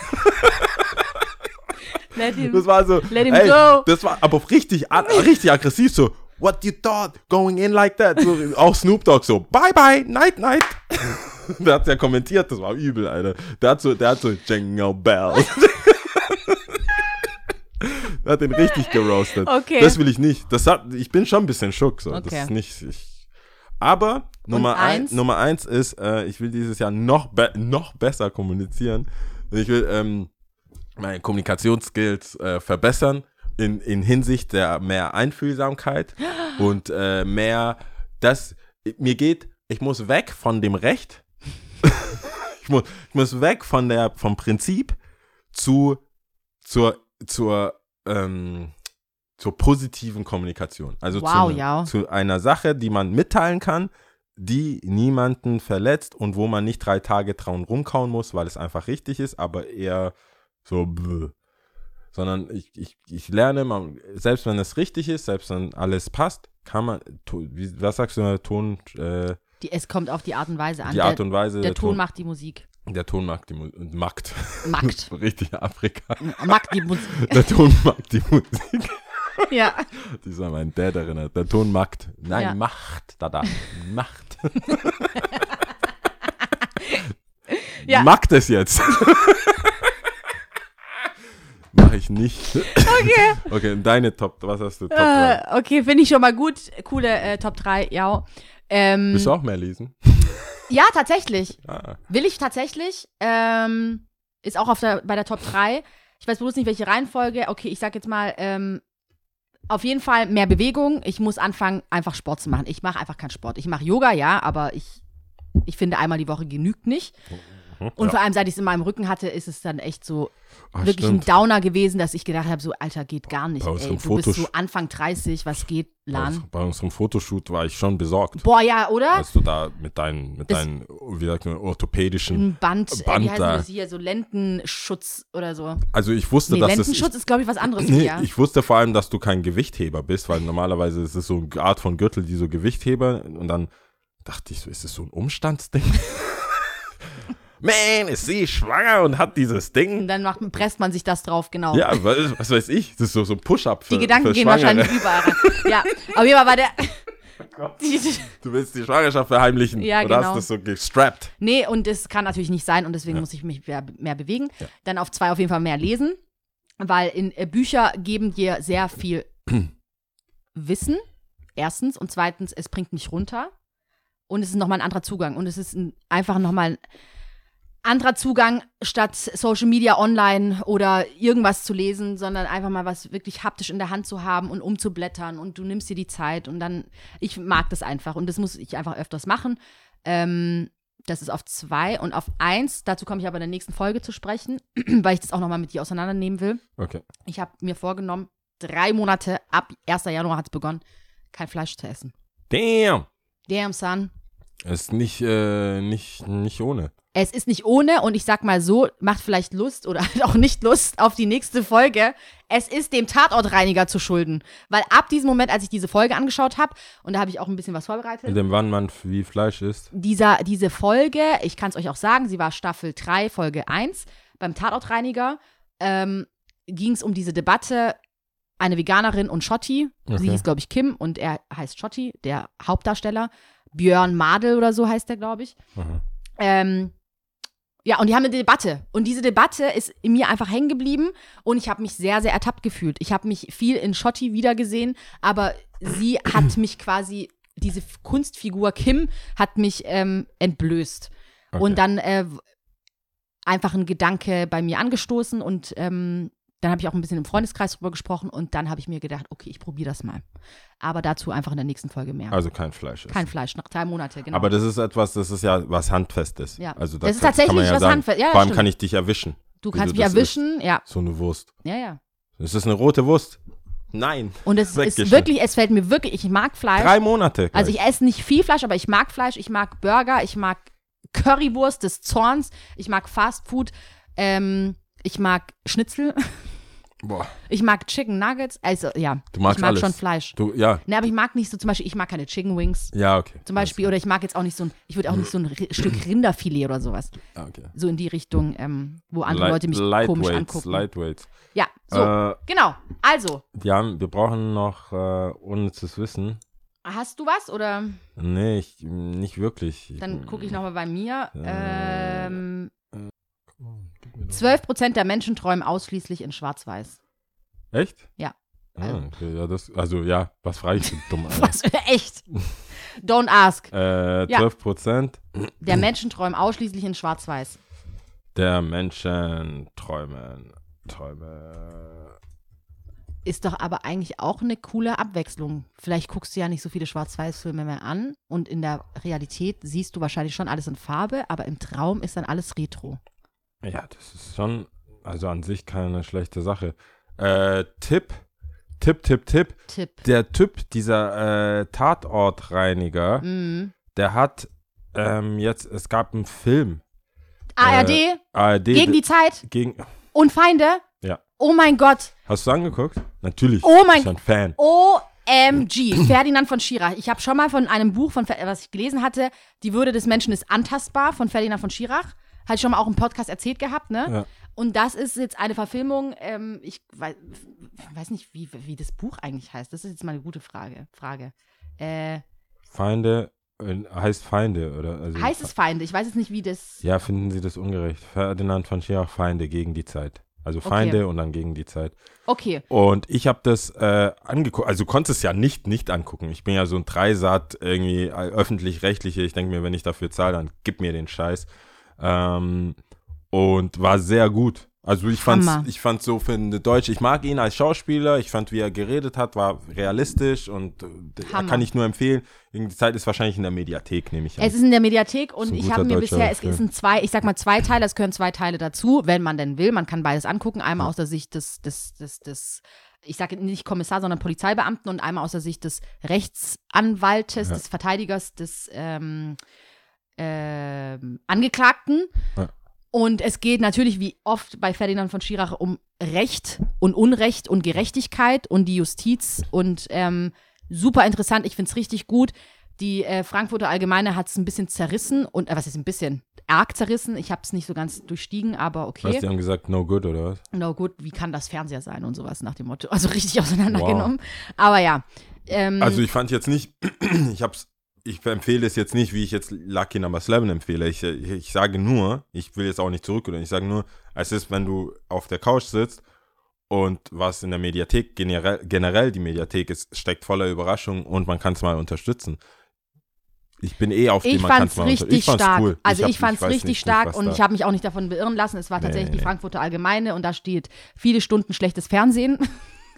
Let him,
Das war so,
Let him
ey,
go.
das war aber richtig, richtig aggressiv so, what you thought, going in like that, so, auch Snoop Dogg so, bye bye, night night. der hat ja kommentiert, das war übel, Alter. Der hat so, der hat so, Jingle Bells. der hat den richtig geroastet.
Okay.
Das will ich nicht. Das hat, ich bin schon ein bisschen schock, so. Das
Okay.
ist nicht, ich, aber Nummer eins,
eins?
Nummer eins ist, äh, ich will dieses Jahr noch, be noch besser kommunizieren. Ich will ähm, meine Kommunikationsskills äh, verbessern in, in Hinsicht der mehr Einfühlsamkeit und äh, mehr, dass mir geht, ich muss weg von dem Recht. ich, muss, ich muss weg von der, vom Prinzip zu, zur, zur, ähm, zur positiven Kommunikation. Also
Wow,
zu,
ja.
zu einer Sache, die man mitteilen kann, die niemanden verletzt und wo man nicht drei Tage dran rumkauen muss, weil es einfach richtig ist, aber eher so, bäh. Sondern ich, ich, ich lerne, man, selbst wenn es richtig ist, selbst wenn alles passt, kann man, to- wie, was sagst du, Ton, äh,
Die, es kommt auf die Art und Weise an.
die Art
der,
und Weise,
der Ton macht die Musik.
der Ton mag die Mu Makt.
Makt.
richtig Afrika.
Macht die Musik.
Der Ton mag die Musik.
ja.
Die ist an meinen Dad erinnert. Der Ton Makt. Nein,
Ja.
Macht, da, da. Macht.
Ja.
Mag das jetzt. Mach ich nicht.
Okay.
Okay, deine Top, was hast du? Top 3?
Äh, okay, finde ich schon mal gut. Coole äh, Top 3, ja. Ähm,
Willst du auch mehr lesen?
ja, tatsächlich.
Ah,
Will ich tatsächlich. Ähm, ist auch auf der, bei der Top 3. Ich weiß bloß nicht, welche Reihenfolge. Okay, ich sag jetzt mal, ähm, auf jeden Fall mehr Bewegung. Ich muss anfangen, einfach Sport zu machen. Ich mache einfach keinen Sport. Ich mache Yoga, ja, aber ich, ich finde, einmal die Woche genügt nicht. Und
ja.
vor allem, seit ich es in meinem Rücken hatte, ist es dann echt so
Ah,
wirklich
stimmt.
ein Downer gewesen, dass ich gedacht habe, so, Alter, geht gar nicht.
Bei
Ey,
unserem
du bist
Fotosch-
so Anfang 30, was geht, Lan?
bei unserem Fotoshoot war ich schon besorgt.
Boah, ja, oder?
Als du da mit deinen, mit
Das-
deinen, wie sagt man, orthopädischen.
Ein Band,
Band
äh, wie
da.
das hier, so Lendenschutz oder so.
Also ich wusste,
Nee,
dass es.
Lendenschutz ist, glaube ich, was anderes.
Nee,
ja.
ich wusste vor allem, dass du kein Gewichtheber bist, weil normalerweise ist es so eine Art von Gürtel, die so Gewichtheber und dann dachte ich so, ist es so ein Umstandsding? Man, ist sie schwanger und hat dieses
Und
Ding?
dann macht, presst man sich das drauf, genau.
Ja, was, was weiß ich, das ist so, so ein Push-Up für
die Gedanken
für
gehen wahrscheinlich überall rein. Ja, auf jeden Fall war der. Die-
Du willst die Schwangerschaft verheimlichen
Ja,
oder
genau.
hast das so gestrappt?
nee, und das kann natürlich nicht sein und deswegen muss ich mich mehr, mehr bewegen.
Ja.
Dann auf zwei auf jeden Fall mehr lesen, weil in äh, Bücher geben dir sehr viel Wissen. Erstens und zweitens, es bringt mich runter und es ist nochmal ein anderer Zugang und es ist ein, einfach nochmal ein anderer Zugang statt Social Media online oder irgendwas zu lesen, sondern einfach mal was wirklich haptisch in der Hand zu haben und umzublättern und du nimmst dir die Zeit und dann, ich mag das einfach und das muss ich einfach öfters machen. Ähm, das ist auf zwei und auf eins, dazu komme ich aber in der nächsten Folge zu sprechen, weil ich das auch nochmal mit dir auseinandernehmen will.
Okay.
Ich habe mir vorgenommen, drei Monate ab 1. Januar hat es begonnen, kein Fleisch zu essen.
Damn.
Damn, son.
Ist nicht, äh, nicht, nicht ohne.
Es ist nicht ohne und ich sag mal so, macht vielleicht Lust oder halt auch nicht Lust auf die nächste Folge. Es ist dem Tatortreiniger zu schulden. Weil ab diesem Moment, als ich diese Folge angeschaut habe, und da habe ich auch ein bisschen was vorbereitet,
Mit dem wann man wie Fleisch isst.
dieser, diese Folge, ich kann es euch auch sagen, sie war Staffel 3, Folge 1, beim Tatortreiniger, ähm, ging es um diese Debatte, eine Veganerin und Schotti, sie
Okay.
hieß, glaube ich, Kim und er heißt Schotti, der Hauptdarsteller, Björn Madel oder so heißt der, glaube ich.
Aha.
Ähm, ja, und die haben eine Debatte. Und diese Debatte ist in mir einfach hängen geblieben und ich habe mich sehr, sehr ertappt gefühlt. Ich habe mich viel in Schotti wiedergesehen, aber sie hat mich quasi, diese Kunstfigur Kim hat mich ähm, entblößt.
Okay.
Und dann äh, einfach ein Gedanke bei mir angestoßen und ähm, dann habe ich auch ein bisschen im Freundeskreis drüber gesprochen und dann habe ich mir gedacht, okay, ich probiere das mal. Aber dazu einfach in der nächsten Folge mehr.
Also kein Fleisch essen.
Kein Fleisch, nach drei Monate, genau.
Aber das ist etwas, das ist ja was Handfestes.
Ja.
Also
Das ist
kann man
tatsächlich
ja
was. Handfestes. Ja,
Vor allem
stimmt.
kann ich dich erwischen.
du kannst
du
mich
das
erwischen, ja.
So eine Wurst.
Ja, ja.
Ist das eine rote Wurst? Nein.
Und es ist wirklich, es fällt mir wirklich, ich mag Fleisch.
Drei Monate.
also
gleich.
ich esse nicht viel Fleisch, aber ich mag Fleisch, ich mag Burger, ich mag Currywurst des Zorns, ich mag Fast Food, ähm, ich mag Schnitzel.
Boah.
Ich mag Chicken Nuggets, also ja,
Du magst
ich mag
alles.
schon Fleisch.
Du, ja,
Ne, aber ich mag nicht so zum Beispiel, ich mag keine Chicken Wings
ja, okay.
zum Beispiel oder ich mag jetzt auch nicht so ein, ich würde auch nicht so ein Stück Rinderfilet oder sowas.
Ah, okay.
So in die Richtung, ähm, wo andere
Light-
Leute mich komisch angucken.
Lightweights.
Ja, so,
Äh,
genau. Also,
ja, wir brauchen noch äh, unnützes Wissen.
hast du was oder
Nee, ich, nicht wirklich.
dann gucke ich nochmal bei mir.
Äh,
Ähm,
Gib mir doch-
12% der Menschen träumen ausschließlich in Schwarz-Weiß.
Echt?
Ja.
Ah, okay, ja, das, also ja, was frage ich für dumm, Alter?
Was? Echt? Don't ask.
Äh,
Ja.
12 Prozent
Der Menschen träumen ausschließlich in Schwarz-Weiß.
der Menschen träumen, träume.
Ist doch aber eigentlich auch eine coole Abwechslung. Vielleicht guckst du ja nicht so viele Schwarz-Weiß-Filme mehr an und in der Realität siehst du wahrscheinlich schon alles in Farbe, aber im Traum ist dann alles Retro.
Ja, das ist schon, also an sich keine schlechte Sache. Äh, Tipp, Tipp, Tipp, Tipp.
Tipp.
Der Typ, dieser äh, Tatortreiniger,
Mhm.
der hat ähm, jetzt, es gab einen Film.
ARD
ARD.
gegen die Zeit
Gegen,
und Feinde.
Ja.
Oh mein Gott.
hast du angeguckt? Natürlich.
Oh mein-
Ich bin ein Fan.
OMG. Ferdinand von Schirach. Ich habe schon mal von einem Buch, von, was ich gelesen hatte, Die Würde des Menschen ist antastbar von Ferdinand von Schirach. Ich schon mal auch im Podcast erzählt gehabt, ne?
Ja.
Und das ist jetzt eine Verfilmung, ähm, ich weiß, weiß nicht, wie, wie das Buch eigentlich heißt. Das ist jetzt mal eine gute Frage. Frage. Äh,
Feinde, äh, heißt Feinde, oder? Also,
heißt es Feinde? Ich weiß jetzt nicht, wie das.
Ja, finden Sie das ungerecht? Ferdinand von Schirach, Feinde gegen die Zeit. Also Feinde und dann gegen die Zeit.
Okay.
Und ich habe das äh, angeguckt, also du konntest es ja nicht nicht angucken. Ich bin ja so ein Dreisat irgendwie äh, öffentlich-rechtliche. Ich denke mir, wenn ich dafür zahle, dann gib mir den Scheiß. Ähm, und war sehr gut. Also ich
Hammer.
ich fand so für eine Deutsche, ich mag ihn als Schauspieler, ich fand, wie er geredet hat, war realistisch und äh, kann ich nur empfehlen. Die Zeit ist wahrscheinlich in der Mediathek, nehme ich an.
Es ist in der Mediathek und ich habe mir bisher, es sind zwei, ich sag mal zwei Teile, es gehören zwei Teile dazu, wenn man denn will. Man kann beides angucken. Einmal aus der Sicht des, des, des, des ich sage nicht Kommissar, sondern Polizeibeamten und einmal aus der Sicht des Rechtsanwaltes,
Ja.
des Verteidigers, des ähm, ähm, Angeklagten.
Ja.
Und es geht natürlich wie oft bei Ferdinand von Schirach um Recht und Unrecht und Gerechtigkeit und die Justiz und ähm, super interessant. Ich finde es richtig gut. Die äh, Frankfurter Allgemeine hat es ein bisschen zerrissen und, äh, was ist ein bisschen, arg zerrissen. Ich habe es nicht so ganz durchstiegen, aber
Was,
okay.
die haben gesagt, no good, oder was?
Na gut, wie kann das Fernseher sein und sowas nach dem Motto. Also richtig auseinandergenommen. Aber ja. Ähm,
Also ich fand jetzt nicht, ich hab's, ich empfehle es jetzt nicht, wie ich jetzt Lucky Number 11 empfehle. Ich, ich, ich sage nur, ich will jetzt auch nicht zurück, oder ich sage nur, es ist, wenn du auf der Couch sitzt und was in der Mediathek, generell, generell die Mediathek ist, steckt voller Überraschungen und man kann es mal unterstützen. Ich bin eh auf die,
ich fand's
es
richtig stark.
Cool.
Also
hab-
ich, fand's
weiß
richtig
nicht,
stark und ich habe mich auch nicht davon beirren lassen. Es war tatsächlich
nee,
die. Frankfurter Allgemeine und da steht viele Stunden schlechtes Fernsehen.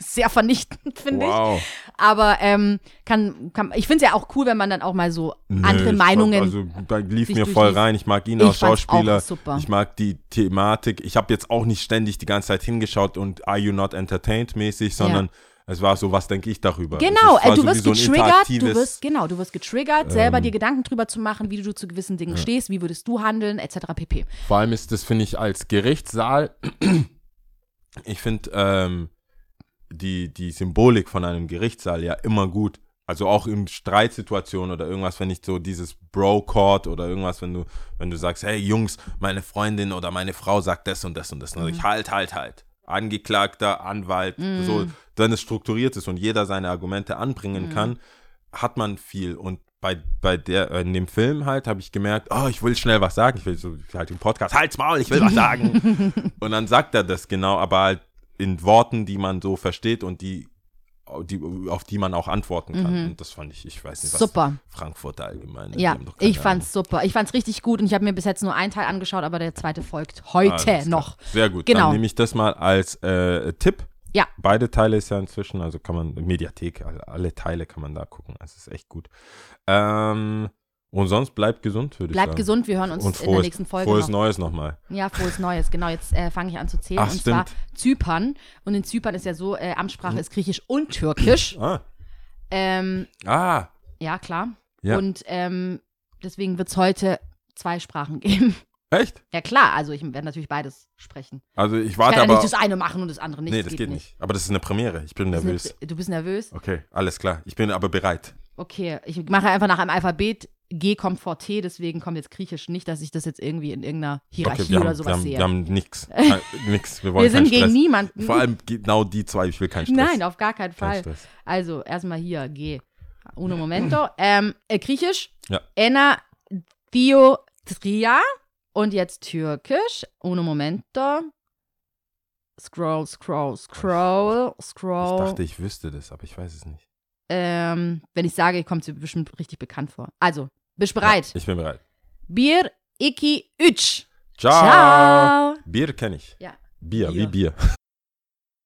Sehr vernichtend, finde ich.
Wow.
Aber ähm, kann, kann, ich finde es ja auch cool, wenn man dann auch mal so
Nö,
andere
ich
Meinungen.
Fand, also da lief mir voll rein. Ich mag ihn
Ich
als Schauspieler.
auch super.
Ich mag die Thematik. Ich habe jetzt auch nicht ständig die ganze Zeit hingeschaut und Are You Not Entertained mäßig, sondern es war so, was denke ich darüber?
Genau, äh, du
so
wirst
so
getriggert, du wirst, genau, du wirst getriggert, selber
Ähm,
dir Gedanken drüber zu machen, wie du zu gewissen Dingen stehst, wie würdest du handeln, etc. pp.
Vor allem ist das, finde ich, als Gerichtssaal, ich finde ähm, die, die Symbolik von einem Gerichtssaal ja immer gut. Also auch in Streitsituationen oder irgendwas, wenn ich so dieses Bro-Court oder irgendwas, wenn du, wenn du sagst, hey Jungs, meine Freundin oder meine Frau sagt das und das und das. Und dann sag ich, halt, halt, halt. Angeklagter, Anwalt, so, wenn es strukturiert ist und jeder seine Argumente anbringen kann, hat man viel. Und bei, bei der, in dem Film halt habe ich gemerkt, oh, ich will schnell was sagen. Ich will so halt im Podcast, halt's Maul, ich will was sagen. und dann sagt er das genau, aber halt in Worten, die man so versteht und die, die auf die man auch antworten kann. Und das fand ich, ich weiß nicht, was
Super.
Frankfurter allgemein.
Ja, ich fand's super. Ich fand's richtig gut und ich habe mir bis jetzt nur einen Teil angeschaut, aber der zweite folgt heute
Ahnung. Alles
noch.
Sehr gut.
Genau.
Dann nehme ich das mal als äh, Tipp.
Ja.
Beide Teile ist ja inzwischen, also kann man, Mediathek, alle, alle Teile kann man da gucken. Das ist echt gut. Ähm, und sonst bleibt gesund, würde ich sagen.
Bleibt gesund, wir hören uns
und
in
frohes,
der nächsten Folge
frohes
noch.
Neues nochmal.
Ja, frohes Neues. Genau, jetzt äh, fange ich an zu zählen.
Ach,
und zwar
stimmt.
Zypern. Und in Zypern ist ja so, äh, Amtssprache ist Griechisch und Türkisch.
Ah,
Ähm,
ah
ja, klar.
Ja.
Und ähm, deswegen wird es heute zwei Sprachen geben.
Echt?
Ja klar, also ich werde natürlich beides sprechen.
Also ich
Ich
warte
kann ja
aber.
nicht das eine machen und das andere nicht.
nee, das geht nicht. Aber das ist eine Premiere. Ich bin nervös.
eine- Du bist nervös?
Okay, alles klar. Ich bin aber bereit.
Okay, ich mache einfach nach einem Alphabet. G kommt vor T, deswegen kommt jetzt Griechisch nicht, dass ich das jetzt irgendwie in irgendeiner Hierarchie
Okay, wir
oder
haben,
sowas
wir haben,
sehe.
wir haben. Kein- nix. Wir wollen
Wir sind gegen
Stress.
niemanden.
Vor allem genau die zwei. Ich will keinen Stress.
Nein, auf gar keinen
Kein
Fall.
Stress.
Also, erstmal hier, G. Uno momento. ähm, äh, Griechisch.
Ja.
Enna Theotria. Und jetzt Türkisch. Uno momento. Scroll, scroll, scroll,
Ich
scroll.
dachte, ich wüsste das, aber ich weiß es nicht.
Ähm, wenn ich sage, kommt sie bestimmt richtig bekannt vor. Also, bist bereit?
Ja, ich bin bereit.
Bir, iki, üç.
Ciao.
Ciao.
Bier kenne ich.
Ja.
Bier,
Bier.
wie Bier.